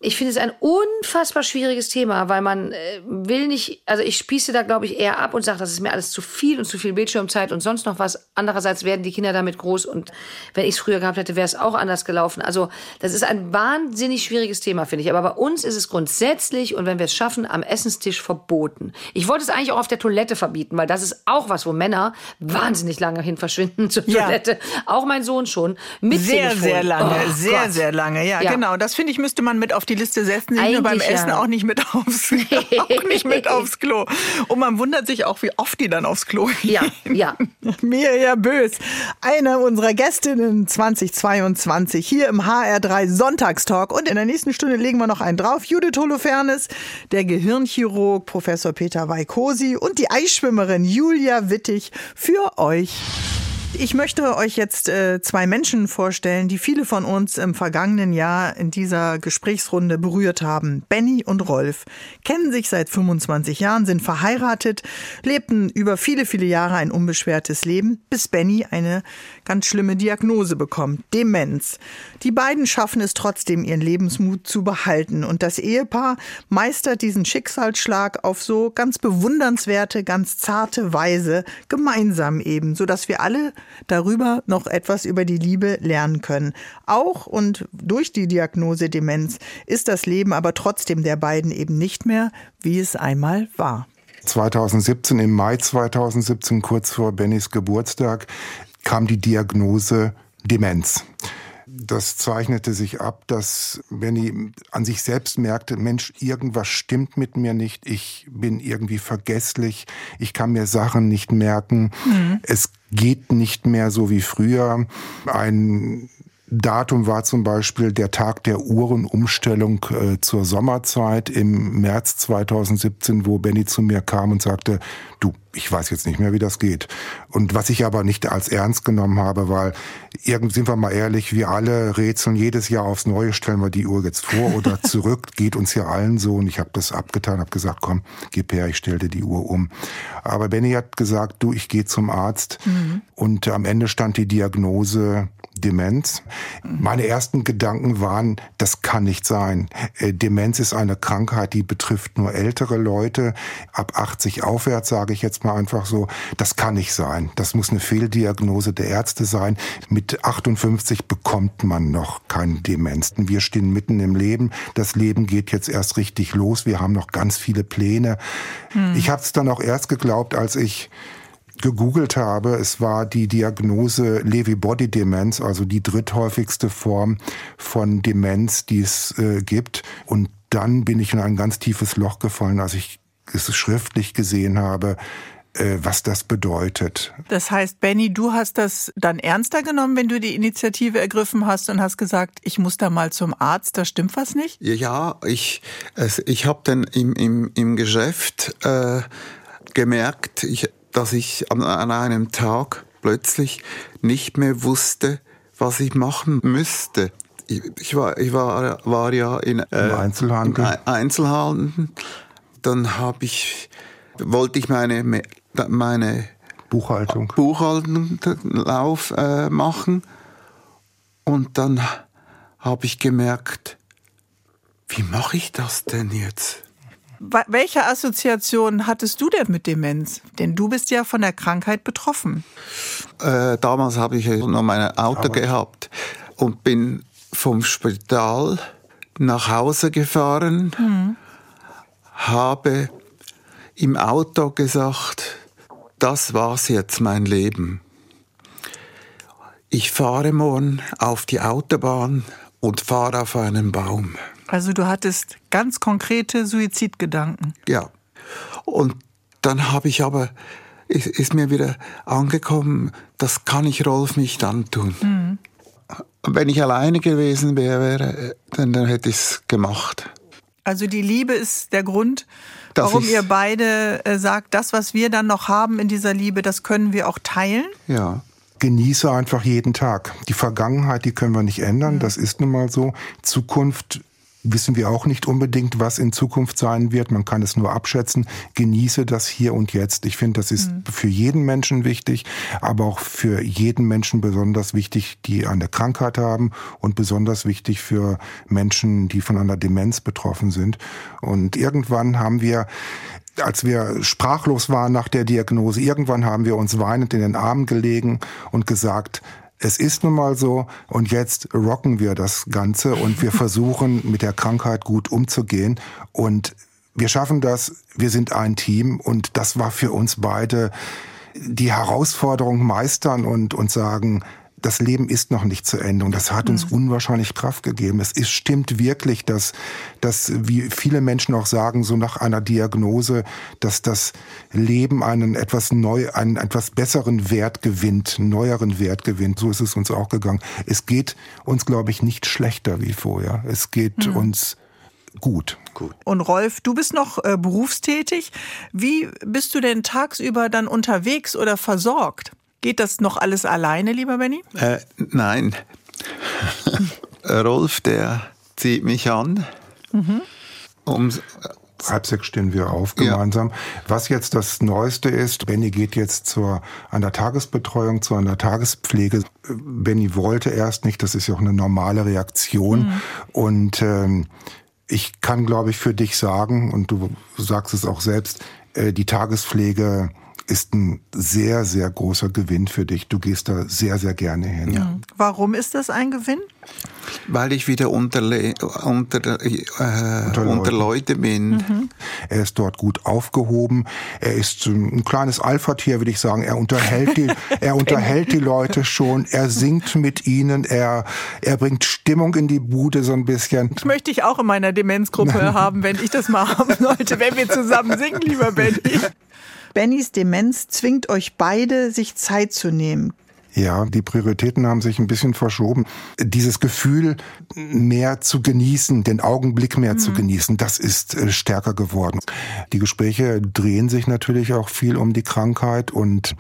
ich finde es ein unfassbar schwieriges Thema, weil man äh, will nicht, also ich spieße da glaube ich eher ab und sage, das ist mir alles zu viel und zu viel Bildschirmzeit und sonst noch was. Andererseits werden die Kinder damit groß und wenn ich es früher gehabt hätte, wäre es auch anders gelaufen. Also das ist ein wahnsinnig schwieriges Thema, finde ich. Aber bei uns ist es grundsätzlich und wenn wir es schaffen, am Essenstisch verboten. Ich wollte es eigentlich auch auf der Toilette verbieten, weil das ist auch was, wo Männer wahnsinnig lange hin verschwinden zur ja. Toilette. Auch mein Sohn schon. Mit sehr, Telefon. sehr lange, oh, sehr, Gott. sehr lange. Ja, ja, genau. Das finde ich, müsste man mit auf die Liste setzen, nicht nur beim Essen, auch nicht mit aufs, auch nicht mit aufs Klo. Und man wundert sich auch, wie oft die dann aufs Klo gehen. Ja, ja. Mir ja bös. Eine unserer Gästinnen 2022 hier im HR3 Sonntagstalk. Und in der nächsten Stunde legen wir noch einen drauf. Judith Holofernes, der Gehirnchirurg Professor Peter Weikosi und die Eisschwimmerin Julia Wittig für euch. Ich möchte euch jetzt äh, zwei Menschen vorstellen, die viele von uns im vergangenen Jahr in dieser Gesprächsrunde berührt haben. Benny und Rolf kennen sich seit 25 Jahren, sind verheiratet, lebten über viele, viele Jahre ein unbeschwertes Leben, bis Benny eine ganz schlimme Diagnose bekommt, Demenz. Die beiden schaffen es trotzdem, ihren Lebensmut zu behalten und das Ehepaar meistert diesen Schicksalsschlag auf so ganz bewundernswerte, ganz zarte Weise gemeinsam eben, sodass wir alle darüber noch etwas über die Liebe lernen können. Auch und durch die Diagnose Demenz ist das Leben aber trotzdem der beiden eben nicht mehr, wie es einmal war. 2017, im Mai 2017, kurz vor Bennys Geburtstag, kam die Diagnose Demenz. Das zeichnete sich ab, dass Benny an sich selbst merkte, Mensch, irgendwas stimmt mit mir nicht, ich bin irgendwie vergesslich, ich kann mir Sachen nicht merken, mhm. es geht nicht mehr so wie früher. Ein Datum war zum Beispiel der Tag der Uhrenumstellung äh, zur Sommerzeit im März 2017, wo Benny zu mir kam und sagte, du, ich weiß jetzt nicht mehr, wie das geht. Und was ich aber nicht als ernst genommen habe, weil irgend sind wir mal ehrlich, wir alle rätseln jedes Jahr aufs Neue, stellen wir die Uhr jetzt vor oder zurück, geht uns ja allen so. Und ich habe das abgetan, habe gesagt, komm, gib her, ich stell dir die Uhr um. Aber Benny hat gesagt, du, ich gehe zum Arzt. Mhm. Und am Ende stand die Diagnose Demenz. Meine ersten Gedanken waren, das kann nicht sein. Äh, Demenz ist eine Krankheit, die betrifft nur ältere Leute. Ab 80 aufwärts sage ich jetzt mal einfach so, das kann nicht sein. Das muss eine Fehldiagnose der Ärzte sein. Mit 58 bekommt man noch keine Demenz. Wir stehen mitten im Leben. Das Leben geht jetzt erst richtig los. Wir haben noch ganz viele Pläne. Hm. Ich habe es dann auch erst geglaubt, als ich gegoogelt habe, es war die Diagnose Lewy-Body-Demenz, also die dritthäufigste Form von Demenz, die es äh, gibt. Und dann bin ich in ein ganz tiefes Loch gefallen, als ich es schriftlich gesehen habe, was das bedeutet. Das heißt, Benny, du hast das dann ernster genommen, wenn du die Initiative ergriffen hast und hast gesagt, ich muss da mal zum Arzt, da stimmt was nicht? Ja, ich, ich habe dann im, im, im Geschäft äh, gemerkt, ich, dass ich an, an einem Tag plötzlich nicht mehr wusste, was ich machen müsste. Ich, ich war, ich war, war ja in äh, Einzelhandel. Einzelhandel. Dann habe ich, wollte ich meine, meine Buchhaltung, Buchhaltung Lauf äh, machen. Und dann habe ich gemerkt, wie mache ich das denn jetzt? Welche Assoziation hattest du denn mit Demenz? Denn du bist ja von der Krankheit betroffen. Äh, damals habe ich noch mein Auto Aber gehabt und bin vom Spital nach Hause gefahren, mhm. habe im Auto gesagt, das war's jetzt mein Leben. Ich fahre morgen auf die Autobahn und fahre auf einen Baum. Also du hattest ganz konkrete Suizidgedanken. Ja. Und dann habe ich aber, ist, ist, mir wieder angekommen, das kann ich Rolf nicht antun. Mhm. Wenn ich alleine gewesen wäre, dann, dann hätte ich es gemacht. Also die Liebe ist der Grund, warum ihr beide äh, sagt, das, was wir dann noch haben in dieser Liebe, das können wir auch teilen? Ja. Genieße einfach jeden Tag. Die Vergangenheit, die können wir nicht ändern, mhm. das ist nun mal so. Zukunft wissen wir auch nicht unbedingt, was in Zukunft sein wird. Man kann es nur abschätzen. Genieße das hier und jetzt. Ich finde, das ist mhm. für jeden Menschen wichtig, aber auch für jeden Menschen besonders wichtig, die eine Krankheit haben und besonders wichtig für Menschen, die von einer Demenz betroffen sind. Und irgendwann haben wir als wir sprachlos waren nach der Diagnose, irgendwann haben wir uns weinend in den Armen gelegen und gesagt, es ist nun mal so und jetzt rocken wir das Ganze und wir versuchen mit der Krankheit gut umzugehen. Und wir schaffen das, wir sind ein Team und das war für uns beide die Herausforderung meistern und, und sagen, das Leben ist noch nicht zu Ende und das hat uns mhm. unwahrscheinlich Kraft gegeben. Es ist, stimmt wirklich, dass, dass, wie viele Menschen auch sagen, so nach einer Diagnose, dass das Leben einen etwas neu, einen etwas besseren Wert gewinnt, neueren Wert gewinnt. So ist es uns auch gegangen. Es geht uns, glaube ich, nicht schlechter wie vorher. Es geht mhm. uns gut. Gut. Und Rolf, du bist noch äh, berufstätig. Wie bist du denn tagsüber dann unterwegs oder versorgt? Geht das noch alles alleine, lieber Benny? Äh, nein. Rolf, der zieht mich an. Mhm. Um, Halb sechs stehen wir auf gemeinsam. Ja. Was jetzt das Neueste ist, Benny geht jetzt zur, an der Tagesbetreuung, zu einer Tagespflege. Benny wollte erst nicht, das ist ja auch eine normale Reaktion. Mhm. Und ähm, ich kann, glaube ich, für dich sagen, und du sagst es auch selbst, äh, die Tagespflege ist ein sehr, sehr großer Gewinn für dich. Du gehst da sehr, sehr gerne hin. Ja. Warum ist das ein Gewinn? Weil ich wieder unter, unter, äh, unter, unter Leute bin. Mhm. Er ist dort gut aufgehoben. Er ist ein kleines Alpha-Tier, würde ich sagen. Er unterhält die, er unterhält die Leute schon. Er singt mit ihnen. Er, er bringt Stimmung in die Bude so ein bisschen. Das möchte ich auch in meiner Demenzgruppe haben, wenn ich das mal haben sollte, wenn wir zusammen singen, lieber Benny. Bennys Demenz zwingt euch beide, sich Zeit zu nehmen. Ja, die Prioritäten haben sich ein bisschen verschoben. Dieses Gefühl, mehr zu genießen, den Augenblick mehr mhm. zu genießen, das ist äh, stärker geworden. Die Gespräche drehen sich natürlich auch viel um die Krankheit und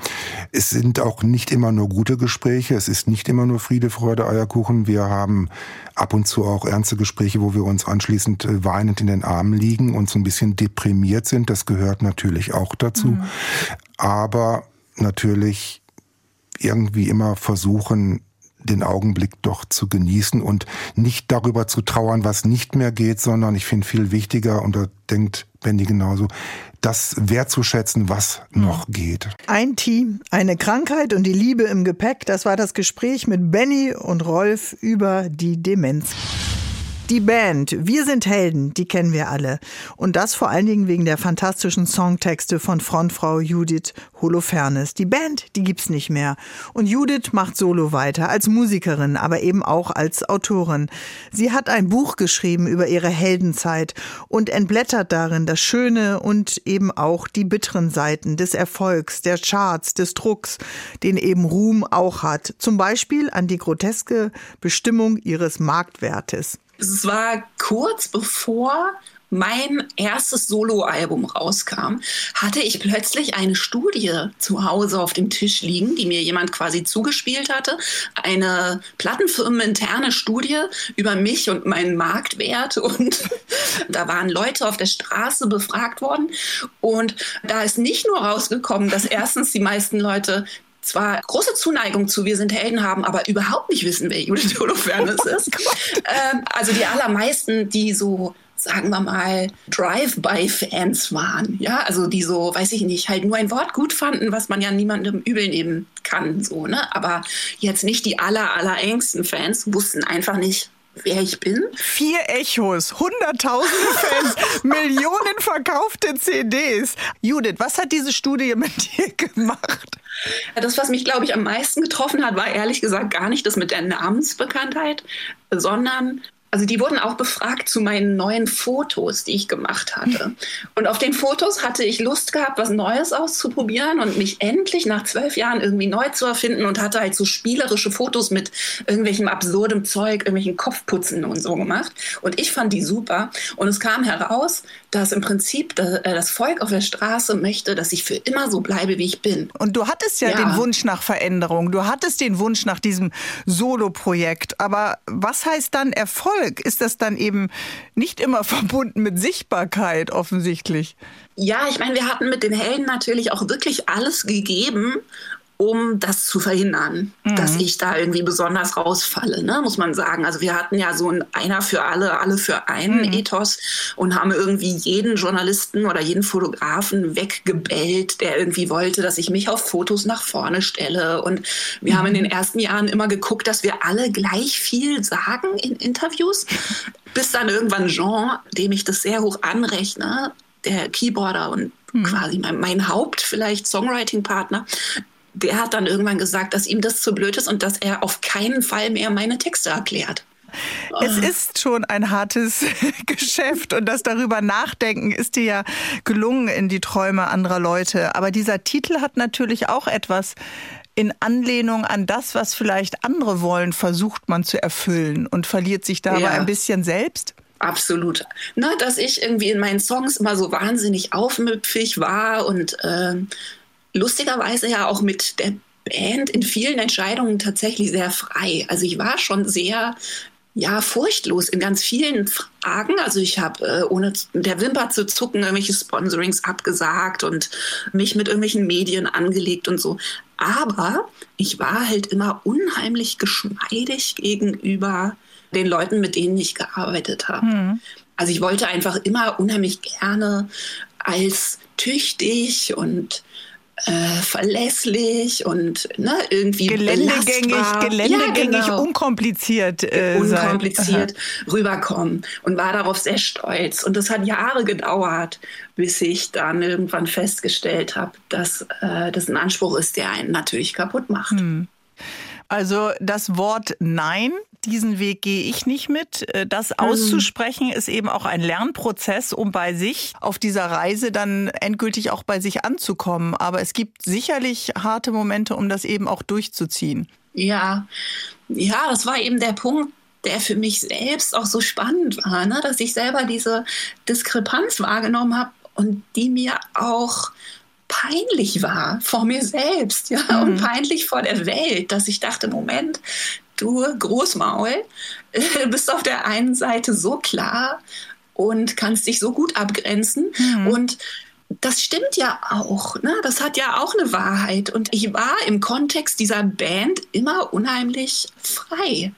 es sind auch nicht immer nur gute Gespräche. Es ist nicht immer nur Friede, Freude, Eierkuchen. Wir haben ab und zu auch ernste Gespräche, wo wir uns anschließend äh, weinend in den Armen liegen und so ein bisschen deprimiert sind. Das gehört natürlich auch dazu. Mhm. Aber natürlich irgendwie immer versuchen, den Augenblick doch zu genießen und nicht darüber zu trauern, was nicht mehr geht, sondern ich finde viel wichtiger, und da denkt Benny genauso, das wertzuschätzen, was noch geht. Ein Team, eine Krankheit und die Liebe im Gepäck, das war das Gespräch mit Benny und Rolf über die Demenz. Die Band Wir sind Helden, die kennen wir alle. Und das vor allen Dingen wegen der fantastischen Songtexte von Frontfrau Judith Holofernes. Die Band, die gibt's nicht mehr. Und Judith macht solo weiter, als Musikerin, aber eben auch als Autorin. Sie hat ein Buch geschrieben über ihre Heldenzeit und entblättert darin das Schöne und eben auch die bitteren Seiten des Erfolgs, der Charts, des Drucks, den eben Ruhm auch hat. Zum Beispiel an die groteske Bestimmung ihres Marktwertes. Es war kurz bevor mein erstes Soloalbum rauskam, hatte ich plötzlich eine Studie zu Hause auf dem Tisch liegen, die mir jemand quasi zugespielt hatte. Eine plattenfirmeninterne Studie über mich und meinen Marktwert. Und da waren Leute auf der Straße befragt worden. Und da ist nicht nur rausgekommen, dass erstens die meisten Leute zwar große Zuneigung zu Wir sind Helden haben, aber überhaupt nicht wissen, wer Judith Holofernes oh ist. Ähm, also die allermeisten, die so sagen wir mal, Drive-by-Fans waren. Ja, also die so, weiß ich nicht, halt nur ein Wort gut fanden, was man ja niemandem übel nehmen kann, so, ne? Aber jetzt nicht die aller, allerengsten Fans wussten einfach nicht, wer ich bin. Vier Echos, hunderttausende Fans, Millionen verkaufte CDs. Judith, was hat diese Studie mit dir gemacht? Das, was mich, glaube ich, am meisten getroffen hat, war ehrlich gesagt gar nicht das mit der Namensbekanntheit, sondern also die wurden auch befragt zu meinen neuen Fotos, die ich gemacht hatte. Und auf den Fotos hatte ich Lust gehabt, was Neues auszuprobieren und mich endlich nach zwölf Jahren irgendwie neu zu erfinden und hatte halt so spielerische Fotos mit irgendwelchem absurdem Zeug, irgendwelchen Kopfputzen und so gemacht. Und ich fand die super. Und es kam heraus, dass im Prinzip äh, das Volk auf der Straße möchte, dass ich für immer so bleibe, wie ich bin. Und du hattest ja, ja. den Wunsch nach Veränderung. Du hattest den Wunsch nach diesem Solo-Projekt. Aber was heißt dann Erfolg? Erfolg ist das dann eben nicht immer verbunden mit Sichtbarkeit offensichtlich. Ja, ich meine, wir hatten mit den Helden natürlich auch wirklich alles gegeben, um das zu verhindern, mhm. dass ich da irgendwie besonders rausfalle, ne, muss man sagen. Also wir hatten ja so ein Einer für alle, alle für einen mhm. Ethos und haben irgendwie jeden Journalisten oder jeden Fotografen weggebellt, der irgendwie wollte, dass ich mich auf Fotos nach vorne stelle. Und wir mhm. haben in den ersten Jahren immer geguckt, dass wir alle gleich viel sagen in Interviews, bis dann irgendwann Jean, dem ich das sehr hoch anrechne, der Keyboarder und mhm. quasi mein, mein Haupt vielleicht Songwriting-Partner, der hat dann irgendwann gesagt, dass ihm das zu blöd ist und dass er auf keinen Fall mehr meine Texte erklärt. Es ist schon ein hartes Geschäft und das darüber nachdenken ist dir ja gelungen in die Träume anderer Leute. Aber dieser Titel hat natürlich auch etwas in Anlehnung an das, was vielleicht andere wollen, versucht man zu erfüllen und verliert sich dabei ja. ein bisschen selbst. Absolut. Na, dass ich irgendwie in meinen Songs immer so wahnsinnig aufmüpfig war und äh, lustigerweise ja auch mit der Band in vielen Entscheidungen tatsächlich sehr frei. Also ich war schon sehr ja, furchtlos in ganz vielen Fragen. Also ich habe äh, ohne der Wimper zu zucken irgendwelche Sponsorings abgesagt und mich mit irgendwelchen Medien angelegt und so. Aber ich war halt immer unheimlich geschmeidig gegenüber den Leuten, mit denen ich gearbeitet habe. Mhm. Also ich wollte einfach immer unheimlich gerne als tüchtig und äh, verlässlich und ne, irgendwie geländegängig, geländegängig, ja, genau. unkompliziert, äh, unkompliziert rüberkommen und war darauf sehr stolz. Und das hat Jahre gedauert, bis ich dann irgendwann festgestellt habe, dass äh, das ein Anspruch ist, der einen natürlich kaputt macht. Hm. Also das Wort Nein diesen Weg gehe ich nicht mit. Äh, das mhm. auszusprechen ist eben auch ein Lernprozess, um bei sich auf dieser Reise dann endgültig auch bei sich anzukommen. Aber es gibt sicherlich harte Momente, um das eben auch durchzuziehen. Ja, ja, das war eben der Punkt, der für mich selbst auch so spannend war, ne? dass ich selber diese Diskrepanz wahrgenommen habe und die mir auch peinlich war vor mir selbst, ja, mhm. und peinlich vor der Welt, dass ich dachte, Moment, du Großmaul, du bist auf der einen Seite so klar und kannst dich so gut abgrenzen mhm. und das stimmt ja auch, ne? Das hat ja auch eine Wahrheit. Und ich war im Kontext dieser Band immer unheimlich frei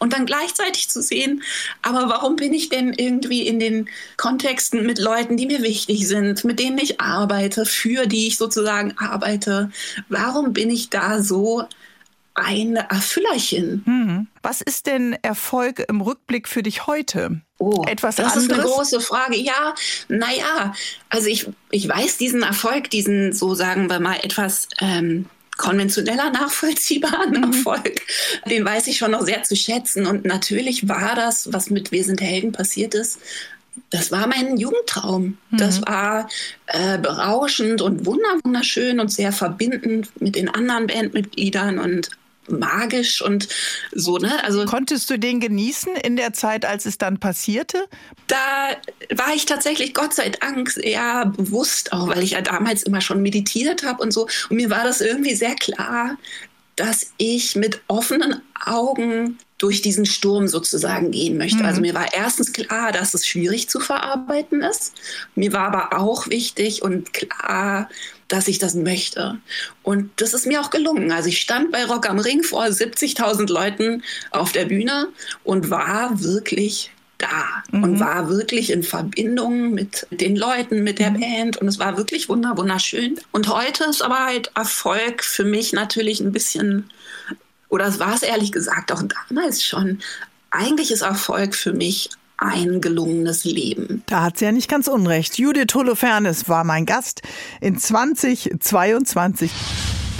und dann gleichzeitig zu sehen, aber warum bin ich denn irgendwie in den Kontexten mit Leuten, die mir wichtig sind, mit denen ich arbeite, für die ich sozusagen arbeite, warum bin ich da so ein Erfüllerchen. Hm. Was ist denn Erfolg im Rückblick für dich heute? Oh, Etwas das anderes? ist eine große Frage. Ja, naja, also ich, ich weiß diesen Erfolg, diesen, so sagen wir mal, etwas ähm, konventioneller nachvollziehbaren mhm. Erfolg, den weiß ich schon noch sehr zu schätzen. Und natürlich war das, was mit Wir sind Helden passiert ist, das war mein Jugendtraum. Mhm. Das war äh, berauschend und wunderschön und sehr verbindend mit den anderen Bandmitgliedern und magisch und so, ne? Also konntest du den genießen in der Zeit, als es dann passierte? Da war ich tatsächlich Gott sei Dank sehr bewusst, auch weil ich ja damals immer schon meditiert habe und so. Und mir war das irgendwie sehr klar, dass ich mit offenen Augen durch diesen Sturm sozusagen gehen möchte. Mhm. Also mir war erstens klar, dass es schwierig zu verarbeiten ist. Mir war aber auch wichtig und klar, dass ich das möchte. Und das ist mir auch gelungen. Also ich stand bei Rock am Ring vor 70.000 Leuten auf der Bühne und war wirklich da mhm. und war wirklich in Verbindung mit den Leuten, mit der mhm. Band und es war wirklich wunderschön. Und heute ist aber halt Erfolg für mich natürlich ein bisschen, oder es war es ehrlich gesagt auch damals schon, eigentlich ist Erfolg für mich ein gelungenes Leben. Da hat sie ja nicht ganz unrecht. Judith Holofernes war mein Gast in 2022.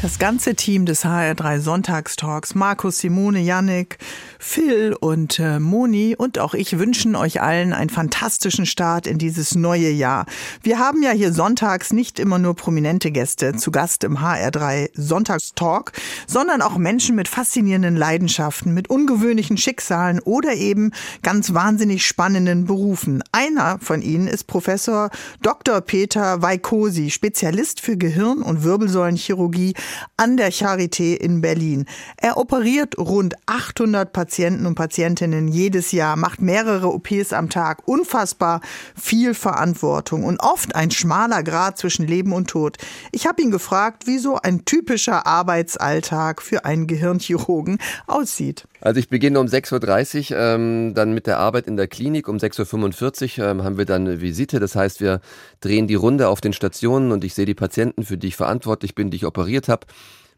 Das ganze Team des HR3 Sonntagstalks, Markus, Simone, Yannick, Phil und äh, Moni und auch ich wünschen euch allen einen fantastischen Start in dieses neue Jahr. Wir haben ja hier sonntags nicht immer nur prominente Gäste zu Gast im HR3 Sonntagstalk, sondern auch Menschen mit faszinierenden Leidenschaften, mit ungewöhnlichen Schicksalen oder eben ganz wahnsinnig spannenden Berufen. Einer von ihnen ist Professor Dr. Peter Weikosi, Spezialist für Gehirn- und Wirbelsäulenchirurgie an der Charité in Berlin. Er operiert rund 800 Patienten und Patientinnen jedes Jahr, macht mehrere OPs am Tag, unfassbar viel Verantwortung und oft ein schmaler Grad zwischen Leben und Tod. Ich habe ihn gefragt, wie so ein typischer Arbeitsalltag für einen Gehirnchirurgen aussieht. Also ich beginne um 6.30 Uhr, ähm, dann mit der Arbeit in der Klinik. Um 6.45 Uhr ähm, haben wir dann eine Visite. Das heißt, wir drehen die Runde auf den Stationen und ich sehe die Patienten, für die ich verantwortlich bin, die ich operiert habe.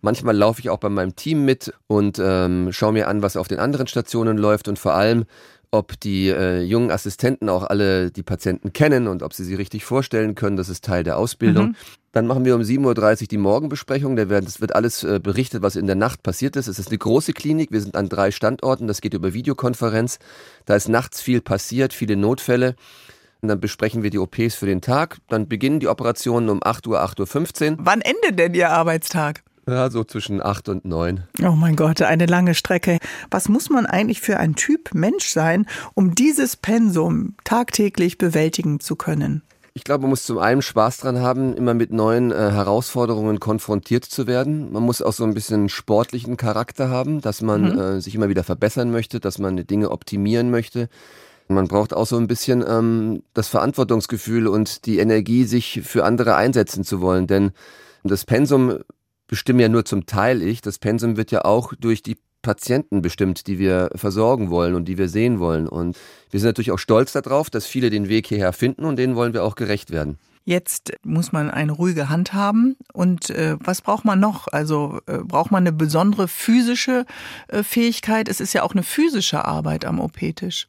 Manchmal laufe ich auch bei meinem Team mit und ähm, schaue mir an, was auf den anderen Stationen läuft und vor allem, ob die äh, jungen Assistenten auch alle die Patienten kennen und ob sie sie richtig vorstellen können. Das ist Teil der Ausbildung. Mhm. Dann machen wir um 7.30 Uhr die Morgenbesprechung. Da werden, das wird alles äh, berichtet, was in der Nacht passiert ist. Es ist eine große Klinik. Wir sind an drei Standorten. Das geht über Videokonferenz. Da ist nachts viel passiert, viele Notfälle. Und dann besprechen wir die OPs für den Tag. Dann beginnen die Operationen um 8 Uhr, 8.15 Uhr. Wann endet denn Ihr Arbeitstag? Ja, so zwischen acht und neun. Oh mein Gott, eine lange Strecke. Was muss man eigentlich für ein Typ Mensch sein, um dieses Pensum tagtäglich bewältigen zu können? Ich glaube, man muss zum einen Spaß dran haben, immer mit neuen äh, Herausforderungen konfrontiert zu werden. Man muss auch so ein bisschen sportlichen Charakter haben, dass man mhm. äh, sich immer wieder verbessern möchte, dass man Dinge optimieren möchte. Man braucht auch so ein bisschen ähm, das Verantwortungsgefühl und die Energie, sich für andere einsetzen zu wollen. Denn das Pensum bestimme ja nur zum Teil ich. Das Pensum wird ja auch durch die Patienten bestimmt, die wir versorgen wollen und die wir sehen wollen. Und wir sind natürlich auch stolz darauf, dass viele den Weg hierher finden und denen wollen wir auch gerecht werden. Jetzt muss man eine ruhige Hand haben. Und äh, was braucht man noch? Also äh, braucht man eine besondere physische äh, Fähigkeit? Es ist ja auch eine physische Arbeit am OP-Tisch.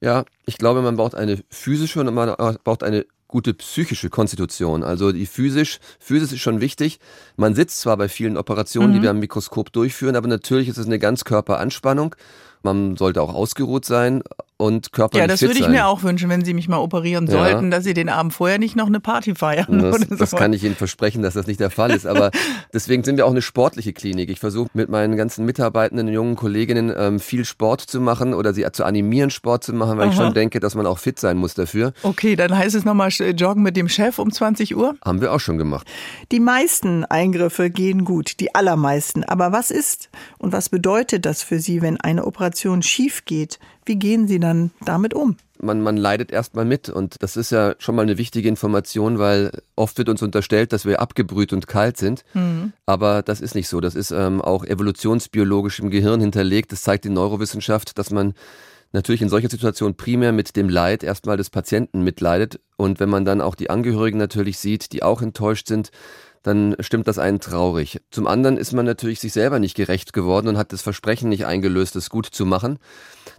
Ja, ich glaube, man braucht eine physische und man braucht eine gute psychische Konstitution. Also die physisch, Physis ist schon wichtig. Man sitzt zwar bei vielen Operationen, mhm. die wir am Mikroskop durchführen, aber natürlich ist es eine Ganzkörperanspannung. Man sollte auch ausgeruht sein und körperlich Ja, das würde ich sein. mir auch wünschen, wenn Sie mich mal operieren ja. sollten, dass Sie den Abend vorher nicht noch eine Party feiern. Das, so. das kann ich Ihnen versprechen, dass das nicht der Fall ist. Aber deswegen sind wir auch eine sportliche Klinik. Ich versuche mit meinen ganzen Mitarbeitenden, jungen Kolleginnen ähm, viel Sport zu machen oder sie zu animieren, Sport zu machen, weil Aha. ich schon denke, dass man auch fit sein muss dafür. Okay, dann heißt es nochmal joggen mit dem Chef um 20 Uhr? Haben wir auch schon gemacht. Die meisten Eingriffe gehen gut, die allermeisten. Aber was ist und was bedeutet das für Sie, wenn eine Operation schief geht? Wie gehen Sie dann damit um? Man, man leidet erstmal mit und das ist ja schon mal eine wichtige Information, weil oft wird uns unterstellt, dass wir abgebrüht und kalt sind. Mhm. Aber das ist nicht so. Das ist ähm, auch evolutionsbiologisch im Gehirn hinterlegt. Das zeigt die Neurowissenschaft, dass man natürlich in solcher Situation primär mit dem Leid erstmal des Patienten mitleidet. Und wenn man dann auch die Angehörigen natürlich sieht, die auch enttäuscht sind, dann stimmt das einen traurig. Zum anderen ist man natürlich sich selber nicht gerecht geworden und hat das Versprechen nicht eingelöst, es gut zu machen.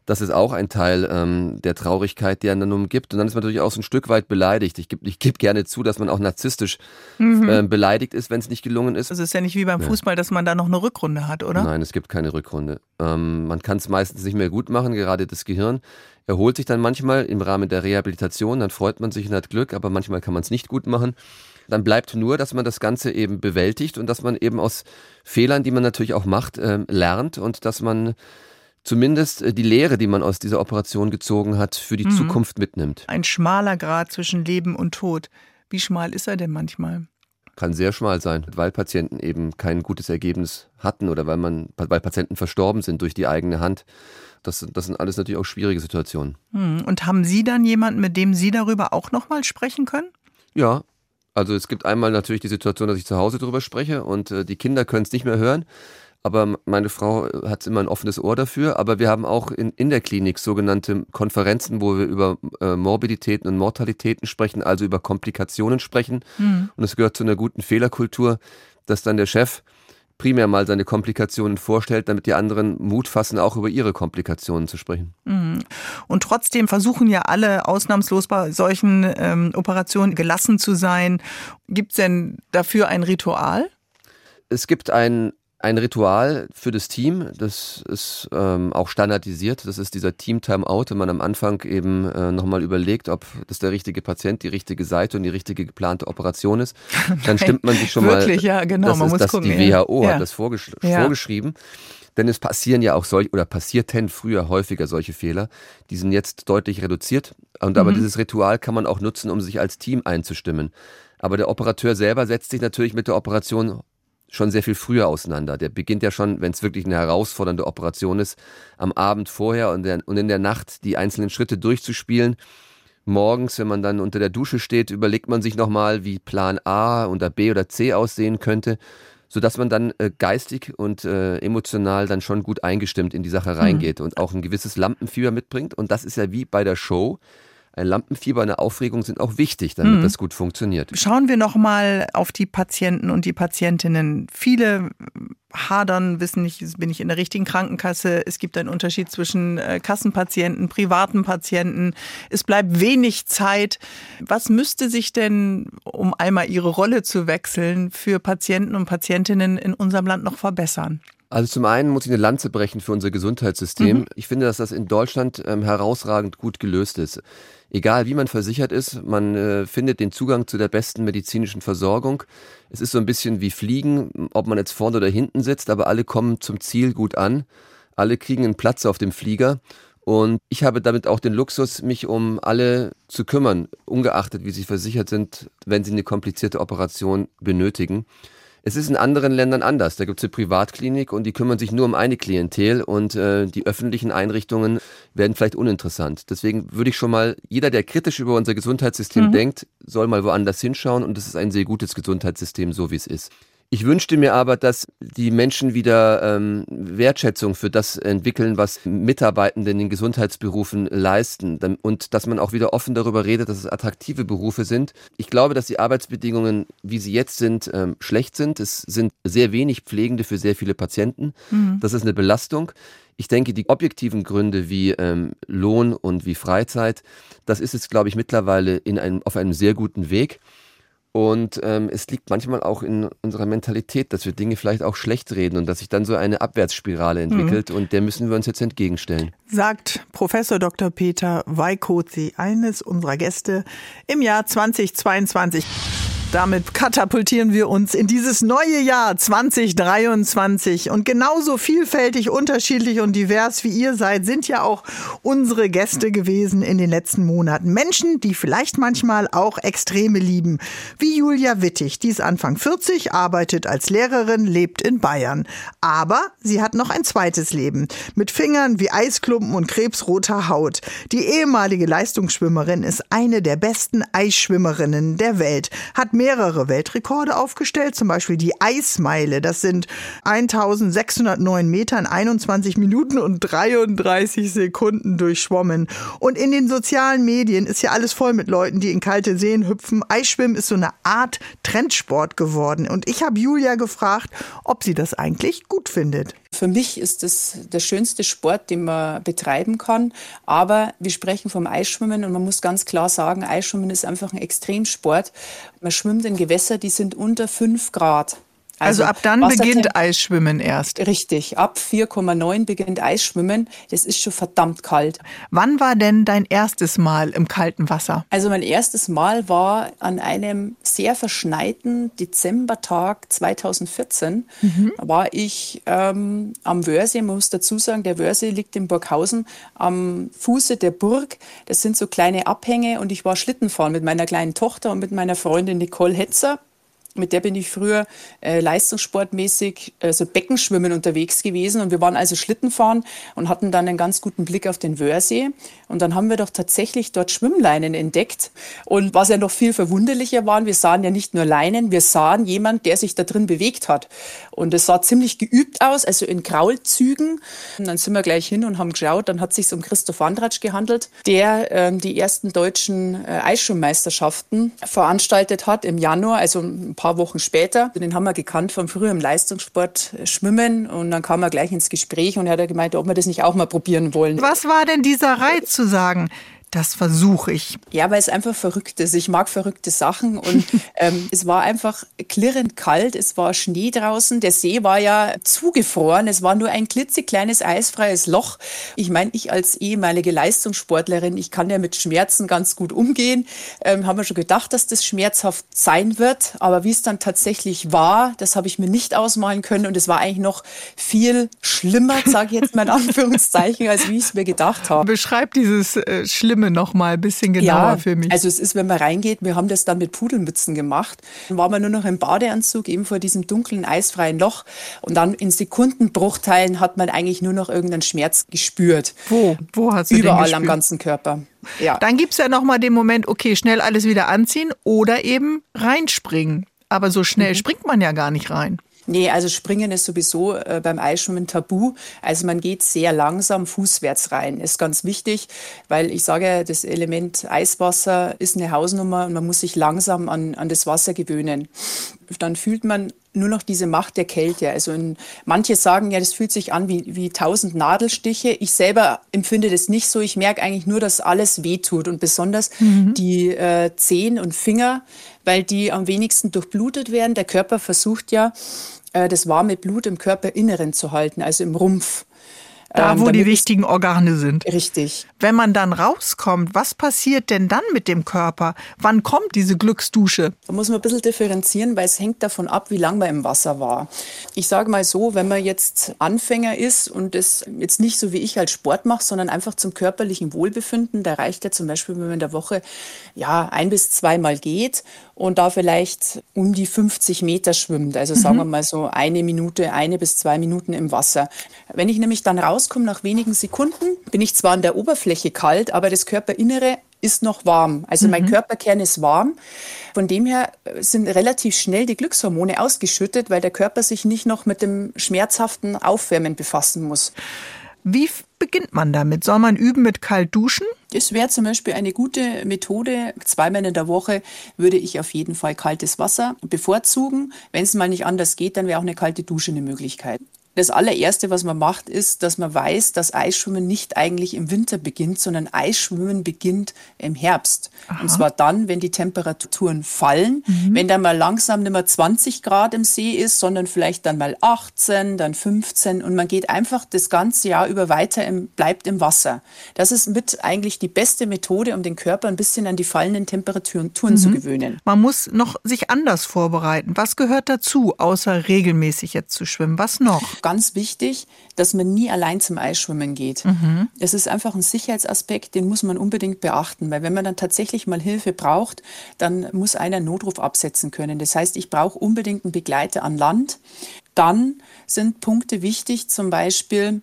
Das ist auch ein Teil ähm, der Traurigkeit, die einen dann umgibt. Und dann ist man natürlich auch so ein Stück weit beleidigt. Ich gebe ich geb gerne zu, dass man auch narzisstisch mhm. äh, beleidigt ist, wenn es nicht gelungen ist. Es ist ja nicht wie beim Fußball, dass man da noch eine Rückrunde hat, oder? Nein, es gibt keine Rückrunde. Ähm, man kann es meistens nicht mehr gut machen, gerade das Gehirn erholt sich dann manchmal im Rahmen der Rehabilitation, dann freut man sich und hat Glück, aber manchmal kann man es nicht gut machen. Dann bleibt nur, dass man das Ganze eben bewältigt und dass man eben aus Fehlern, die man natürlich auch macht, äh, lernt und dass man zumindest äh, die Lehre, die man aus dieser Operation gezogen hat, für die mhm. Zukunft mitnimmt. Ein schmaler Grad zwischen Leben und Tod. Wie schmal ist er denn manchmal? Kann sehr schmal sein, weil Patienten eben kein gutes Ergebnis hatten oder weil man, weil Patienten verstorben sind durch die eigene Hand. Das, das sind alles natürlich auch schwierige Situationen. Mhm. Und haben Sie dann jemanden, mit dem Sie darüber auch nochmal sprechen können? Ja, also es gibt einmal natürlich die Situation, dass ich zu Hause darüber spreche und äh, die Kinder können es nicht mehr hören. Aber meine Frau hat immer ein offenes Ohr dafür. Aber wir haben auch in, in der Klinik sogenannte Konferenzen, wo wir über äh, Morbiditäten und Mortalitäten sprechen, also über Komplikationen sprechen. Mhm. Und es gehört zu einer guten Fehlerkultur, dass dann der Chef primär mal seine Komplikationen vorstellt, damit die anderen Mut fassen, auch über ihre Komplikationen zu sprechen. Mhm. Und trotzdem versuchen ja alle ausnahmslos bei solchen ähm, Operationen gelassen zu sein. Gibt es denn dafür ein Ritual? Es gibt ein ein Ritual für das Team, das ist ähm, auch standardisiert. Das ist dieser Team-Timeout, wenn man am Anfang eben äh, nochmal überlegt, ob das der richtige Patient, die richtige Seite und die richtige geplante Operation ist. Dann stimmt man sich schon Wirklich, mal. ja, genau. Das man ist muss das, gucken, die. WHO ja. hat das vorgesch Ja. vorgeschrieben. Denn es passieren ja auch solche, oder passierten früher häufiger solche Fehler. Die sind jetzt deutlich reduziert. Und aber Mhm. dieses Ritual kann man auch nutzen, um sich als Team einzustimmen. Aber der Operateur selber setzt sich natürlich mit der Operation schon sehr viel früher auseinander. Der beginnt ja schon, wenn es wirklich eine herausfordernde Operation ist, am Abend vorher und, der, und in der Nacht die einzelnen Schritte durchzuspielen. Morgens, wenn man dann unter der Dusche steht, überlegt man sich nochmal, wie Plan A oder B oder C aussehen könnte, sodass man dann äh, geistig und äh, emotional dann schon gut eingestimmt in die Sache reingeht und auch ein gewisses Lampenfieber mitbringt. Und das ist ja wie bei der Show. Ein Lampenfieber, eine Aufregung sind auch wichtig, damit Mhm. das gut funktioniert. Schauen wir noch mal auf die Patienten und die Patientinnen. Viele hadern, wissen nicht, bin ich in der richtigen Krankenkasse. Es gibt einen Unterschied zwischen äh, Kassenpatienten, privaten Patienten. Es bleibt wenig Zeit. Was müsste sich denn, um einmal ihre Rolle zu wechseln, für Patienten und Patientinnen in unserem Land noch verbessern? Also zum einen muss ich eine Lanze brechen für unser Gesundheitssystem. Mhm. Ich finde, dass das in Deutschland ähm, herausragend gut gelöst ist. Egal wie man versichert ist, man äh, findet den Zugang zu der besten medizinischen Versorgung. Es ist so ein bisschen wie Fliegen, ob man jetzt vorne oder hinten sitzt, aber alle kommen zum Ziel gut an. Alle kriegen einen Platz auf dem Flieger. Und ich habe damit auch den Luxus, mich um alle zu kümmern, ungeachtet wie sie versichert sind, wenn sie eine komplizierte Operation benötigen. Es ist in anderen Ländern anders. Da gibt es eine Privatklinik und die kümmern sich nur um eine Klientel und äh, die öffentlichen Einrichtungen werden vielleicht uninteressant. Deswegen würde ich schon mal, jeder, der kritisch über unser Gesundheitssystem Mhm. denkt, soll mal woanders hinschauen und es ist ein sehr gutes Gesundheitssystem, so wie es ist. Ich wünschte mir aber, dass die Menschen wieder ähm, Wertschätzung für das entwickeln, was Mitarbeitende in den Gesundheitsberufen leisten und dass man auch wieder offen darüber redet, dass es attraktive Berufe sind. Ich glaube, dass die Arbeitsbedingungen, wie sie jetzt sind, ähm, schlecht sind. Es sind sehr wenig Pflegende für sehr viele Patienten. Mhm. Das ist eine Belastung. Ich denke, die objektiven Gründe wie ähm, Lohn und wie Freizeit, das ist jetzt, glaube ich, mittlerweile in einem, auf einem sehr guten Weg. Und ähm, es liegt manchmal auch in unserer Mentalität, dass wir Dinge vielleicht auch schlecht reden und dass sich dann so eine Abwärtsspirale entwickelt. Und der müssen wir uns jetzt entgegenstellen. sagt Professor Dr. Peter Weikozi, eines unserer Gäste im Jahr 2022. Damit katapultieren wir uns in dieses neue Jahr 2023 und genauso vielfältig, unterschiedlich und divers wie ihr seid, sind ja auch unsere Gäste gewesen in den letzten Monaten. Menschen, die vielleicht manchmal auch Extreme lieben, wie Julia Wittig, die ist Anfang 40, arbeitet als Lehrerin, lebt in Bayern. Aber sie hat noch ein zweites Leben mit Fingern wie Eisklumpen und krebsroter Haut. Die ehemalige Leistungsschwimmerin ist eine der besten Eisschwimmerinnen der Welt, hat mehrere Weltrekorde aufgestellt, zum Beispiel die Eismeile. Das sind 1609 Meter in 21 Minuten und 33 Sekunden durchschwommen. Und in den sozialen Medien ist ja alles voll mit Leuten, die in kalte Seen hüpfen. Eisschwimmen ist so eine Art Trendsport geworden. Und ich habe Julia gefragt, ob sie das eigentlich gut findet. Für mich ist das der schönste Sport, den man betreiben kann. Aber wir sprechen vom Eisschwimmen und man muss ganz klar sagen, Eisschwimmen ist einfach ein Extremsport. Man schwimmt in Gewässer, die sind unter 5 Grad. Also, ab dann beginnt Eisschwimmen erst. Richtig, ab 4,9 beginnt Eisschwimmen. Das ist schon verdammt kalt. Wann war denn dein erstes Mal im kalten Wasser? Also mein erstes Mal war an einem sehr verschneiten Dezembertag 2014. Da war ich ähm, am Wörsee. Man muss dazu sagen, der Wörsee liegt in Burghausen am Fuße der Burg. Das sind so kleine Abhänge und ich war Schlittenfahren mit meiner kleinen Tochter und mit meiner Freundin Nicole Hetzer. Mit der bin ich früher äh, leistungssportmäßig, also Beckenschwimmen unterwegs gewesen. Und wir waren also Schlittenfahren und hatten dann einen ganz guten Blick auf den Wörsee. Und dann haben wir doch tatsächlich dort Schwimmleinen entdeckt. Und was ja noch viel verwunderlicher war, wir sahen ja nicht nur Leinen, wir sahen jemand, der sich da drin bewegt hat. Und es sah ziemlich geübt aus, also in Kraulzügen. Und dann sind wir gleich hin und haben geschaut. Dann hat es sich um Christoph Andratsch gehandelt, der ähm, die ersten deutschen äh, Eisschwimmmeisterschaften veranstaltet hat im Januar, also ein paar paar Wochen später. Den haben wir gekannt vom früheren Leistungssport äh, Schwimmen und dann kam er gleich ins Gespräch und er hat gemeint, ob wir das nicht auch mal probieren wollen. Was war denn dieser Reiz zu sagen, das versuche ich. Ja, weil es einfach verrückt ist. Ich mag verrückte Sachen und ähm, es war einfach klirrend kalt. Es war Schnee draußen. Der See war ja zugefroren. Es war nur ein klitzekleines eisfreies Loch. Ich meine, ich als ehemalige Leistungssportlerin, ich kann ja mit Schmerzen ganz gut umgehen. Ähm, haben wir schon gedacht, dass das schmerzhaft sein wird. Aber wie es dann tatsächlich war, das habe ich mir nicht ausmalen können. Und es war eigentlich noch viel schlimmer, sage ich jetzt mal in Anführungszeichen, als wie ich es mir gedacht habe. Beschreib dieses äh, schlimme Stimme noch mal ein bisschen genauer ja, für mich. Also es ist, wenn man reingeht, wir haben das dann mit Pudelmützen gemacht. Dann war man nur noch im Badeanzug, eben vor diesem dunklen, eisfreien Loch. Und dann in Sekundenbruchteilen hat man eigentlich nur noch irgendeinen Schmerz gespürt. Wo? Wo hast du Überall den am ganzen Körper. Ja. Dann gibt es ja noch mal den Moment, okay, schnell alles wieder anziehen oder eben reinspringen. Aber so schnell mhm. springt man ja gar nicht rein. Nee, also Springen ist sowieso äh, beim Eisschwimmen tabu. Also man geht sehr langsam fußwärts rein. Ist ganz wichtig, weil ich sage, das Element Eiswasser ist eine Hausnummer und man muss sich langsam an, an das Wasser gewöhnen. Dann fühlt man nur noch diese Macht der Kälte. Also in, manche sagen ja, das fühlt sich an wie, wie tausend Nadelstiche. Ich selber empfinde das nicht so. Ich merke eigentlich nur, dass alles wehtut und besonders mhm. die äh, Zehen und Finger, weil die am wenigsten durchblutet werden. Der Körper versucht ja, äh, das warme Blut im Körperinneren zu halten, also im Rumpf. Da, ähm, wo die wichtigen Organe sind. Richtig. Wenn man dann rauskommt, was passiert denn dann mit dem Körper? Wann kommt diese Glücksdusche? Da muss man ein bisschen differenzieren, weil es hängt davon ab, wie lange man im Wasser war. Ich sage mal so, wenn man jetzt Anfänger ist und das jetzt nicht so wie ich als Sport macht, sondern einfach zum körperlichen Wohlbefinden, da reicht ja zum Beispiel, wenn man in der Woche ja ein bis zweimal geht und da vielleicht um die 50 Meter schwimmt. Also sagen mhm. wir mal so eine Minute, eine bis zwei Minuten im Wasser. Wenn ich nämlich dann rauskomme nach wenigen Sekunden, bin ich zwar an der Oberfläche kalt, aber das Körperinnere ist noch warm. Also mhm. mein Körperkern ist warm. Von dem her sind relativ schnell die Glückshormone ausgeschüttet, weil der Körper sich nicht noch mit dem schmerzhaften Aufwärmen befassen muss. Wie beginnt man damit? Soll man üben mit kalt duschen? Es wäre zum Beispiel eine gute Methode. Zweimal in der Woche würde ich auf jeden Fall kaltes Wasser bevorzugen. Wenn es mal nicht anders geht, dann wäre auch eine kalte Dusche eine Möglichkeit. Das allererste, was man macht, ist, dass man weiß, dass Eisschwimmen nicht eigentlich im Winter beginnt, sondern Eisschwimmen beginnt im Herbst. Aha. Und zwar dann, wenn die Temperaturen fallen, mhm. wenn dann mal langsam nicht mehr 20 Grad im See ist, sondern vielleicht dann mal 18, dann 15 und man geht einfach das ganze Jahr über weiter, im, bleibt im Wasser. Das ist mit eigentlich die beste Methode, um den Körper ein bisschen an die fallenden Temperaturen mhm. zu gewöhnen. Man muss noch sich anders vorbereiten. Was gehört dazu, außer regelmäßig jetzt zu schwimmen? Was noch? Ganz wichtig, dass man nie allein zum Eisschwimmen geht. Mhm. Das ist einfach ein Sicherheitsaspekt, den muss man unbedingt beachten, weil wenn man dann tatsächlich mal Hilfe braucht, dann muss einer Notruf absetzen können. Das heißt, ich brauche unbedingt einen Begleiter an Land. Dann sind Punkte wichtig, zum Beispiel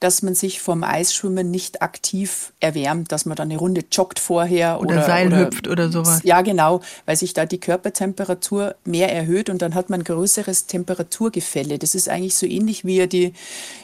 dass man sich vom Eisschwimmen nicht aktiv erwärmt, dass man dann eine Runde joggt vorher oder, oder Seil oder, hüpft oder sowas. Ja, genau, weil sich da die Körpertemperatur mehr erhöht und dann hat man größeres Temperaturgefälle. Das ist eigentlich so ähnlich wie die,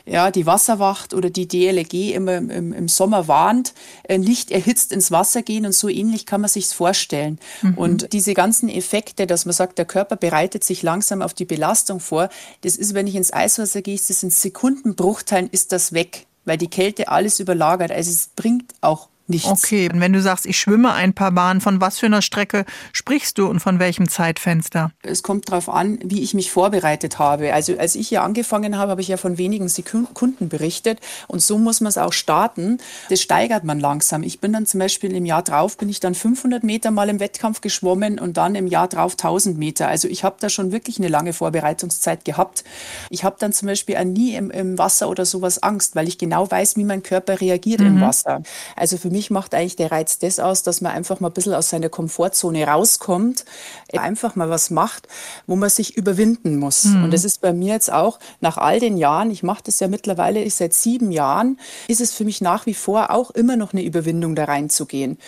ja, die Wasserwacht oder die DLG immer im, im Sommer warnt, äh, nicht erhitzt ins Wasser gehen und so ähnlich kann man sich vorstellen. Mhm. Und diese ganzen Effekte, dass man sagt, der Körper bereitet sich langsam auf die Belastung vor, das ist, wenn ich ins Eiswasser gehe, ist das in Sekundenbruchteilen ist das weg, weil die Kälte alles überlagert. Also es bringt auch nichts. Okay, und wenn du sagst, ich schwimme ein paar Bahnen, von was für einer Strecke sprichst du und von welchem Zeitfenster? Es kommt darauf an, wie ich mich vorbereitet habe. Also als ich hier angefangen habe, habe ich ja von wenigen Sekunden berichtet und so muss man es auch starten. Das steigert man langsam. Ich bin dann zum Beispiel im Jahr drauf, bin ich dann 500 Meter mal im Wettkampf geschwommen und dann im Jahr drauf 1000 Meter. Also ich habe da schon wirklich eine lange Vorbereitungszeit gehabt. Ich habe dann zum Beispiel auch nie im, im, Wasser oder sowas Angst, weil ich genau weiß, wie mein Körper reagiert mhm. im Wasser. Also für mich mich macht eigentlich der Reiz das aus, dass man einfach mal ein bisschen aus seiner Komfortzone rauskommt, einfach mal was macht, wo man sich überwinden muss. Mhm. Und das ist bei mir jetzt auch nach all den Jahren, ich mache das ja mittlerweile ich seit sieben Jahren, ist es für mich nach wie vor auch immer noch eine Überwindung, da reinzugehen.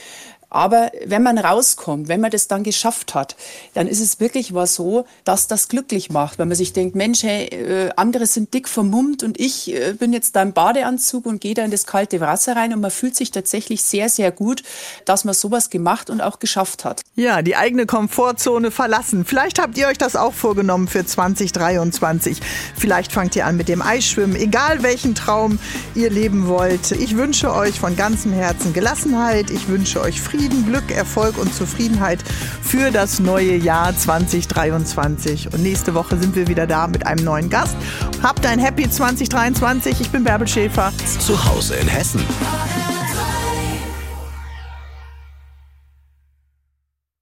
Aber wenn man rauskommt, wenn man das dann geschafft hat, dann ist es wirklich was so, dass das glücklich macht. Wenn man sich denkt, Mensch, hey, äh, andere sind dick vermummt und ich äh, bin jetzt da im Badeanzug und gehe da in das kalte Wasser rein und man fühlt sich tatsächlich sehr, sehr gut, dass man sowas gemacht und auch geschafft hat. Ja, die eigene Komfortzone verlassen. Vielleicht habt ihr euch das auch vorgenommen für 2023. Vielleicht fangt ihr an mit dem Eisschwimmen, egal welchen Traum ihr leben wollt. Ich wünsche euch von ganzem Herzen Gelassenheit. Ich wünsche euch Frieden, Glück, Erfolg und Zufriedenheit für das neue Jahr 2023. Und nächste Woche sind wir wieder da mit einem neuen Gast. Habt ein Happy 2023. Ich bin Bärbel Schäfer. Zu Hause in Hessen.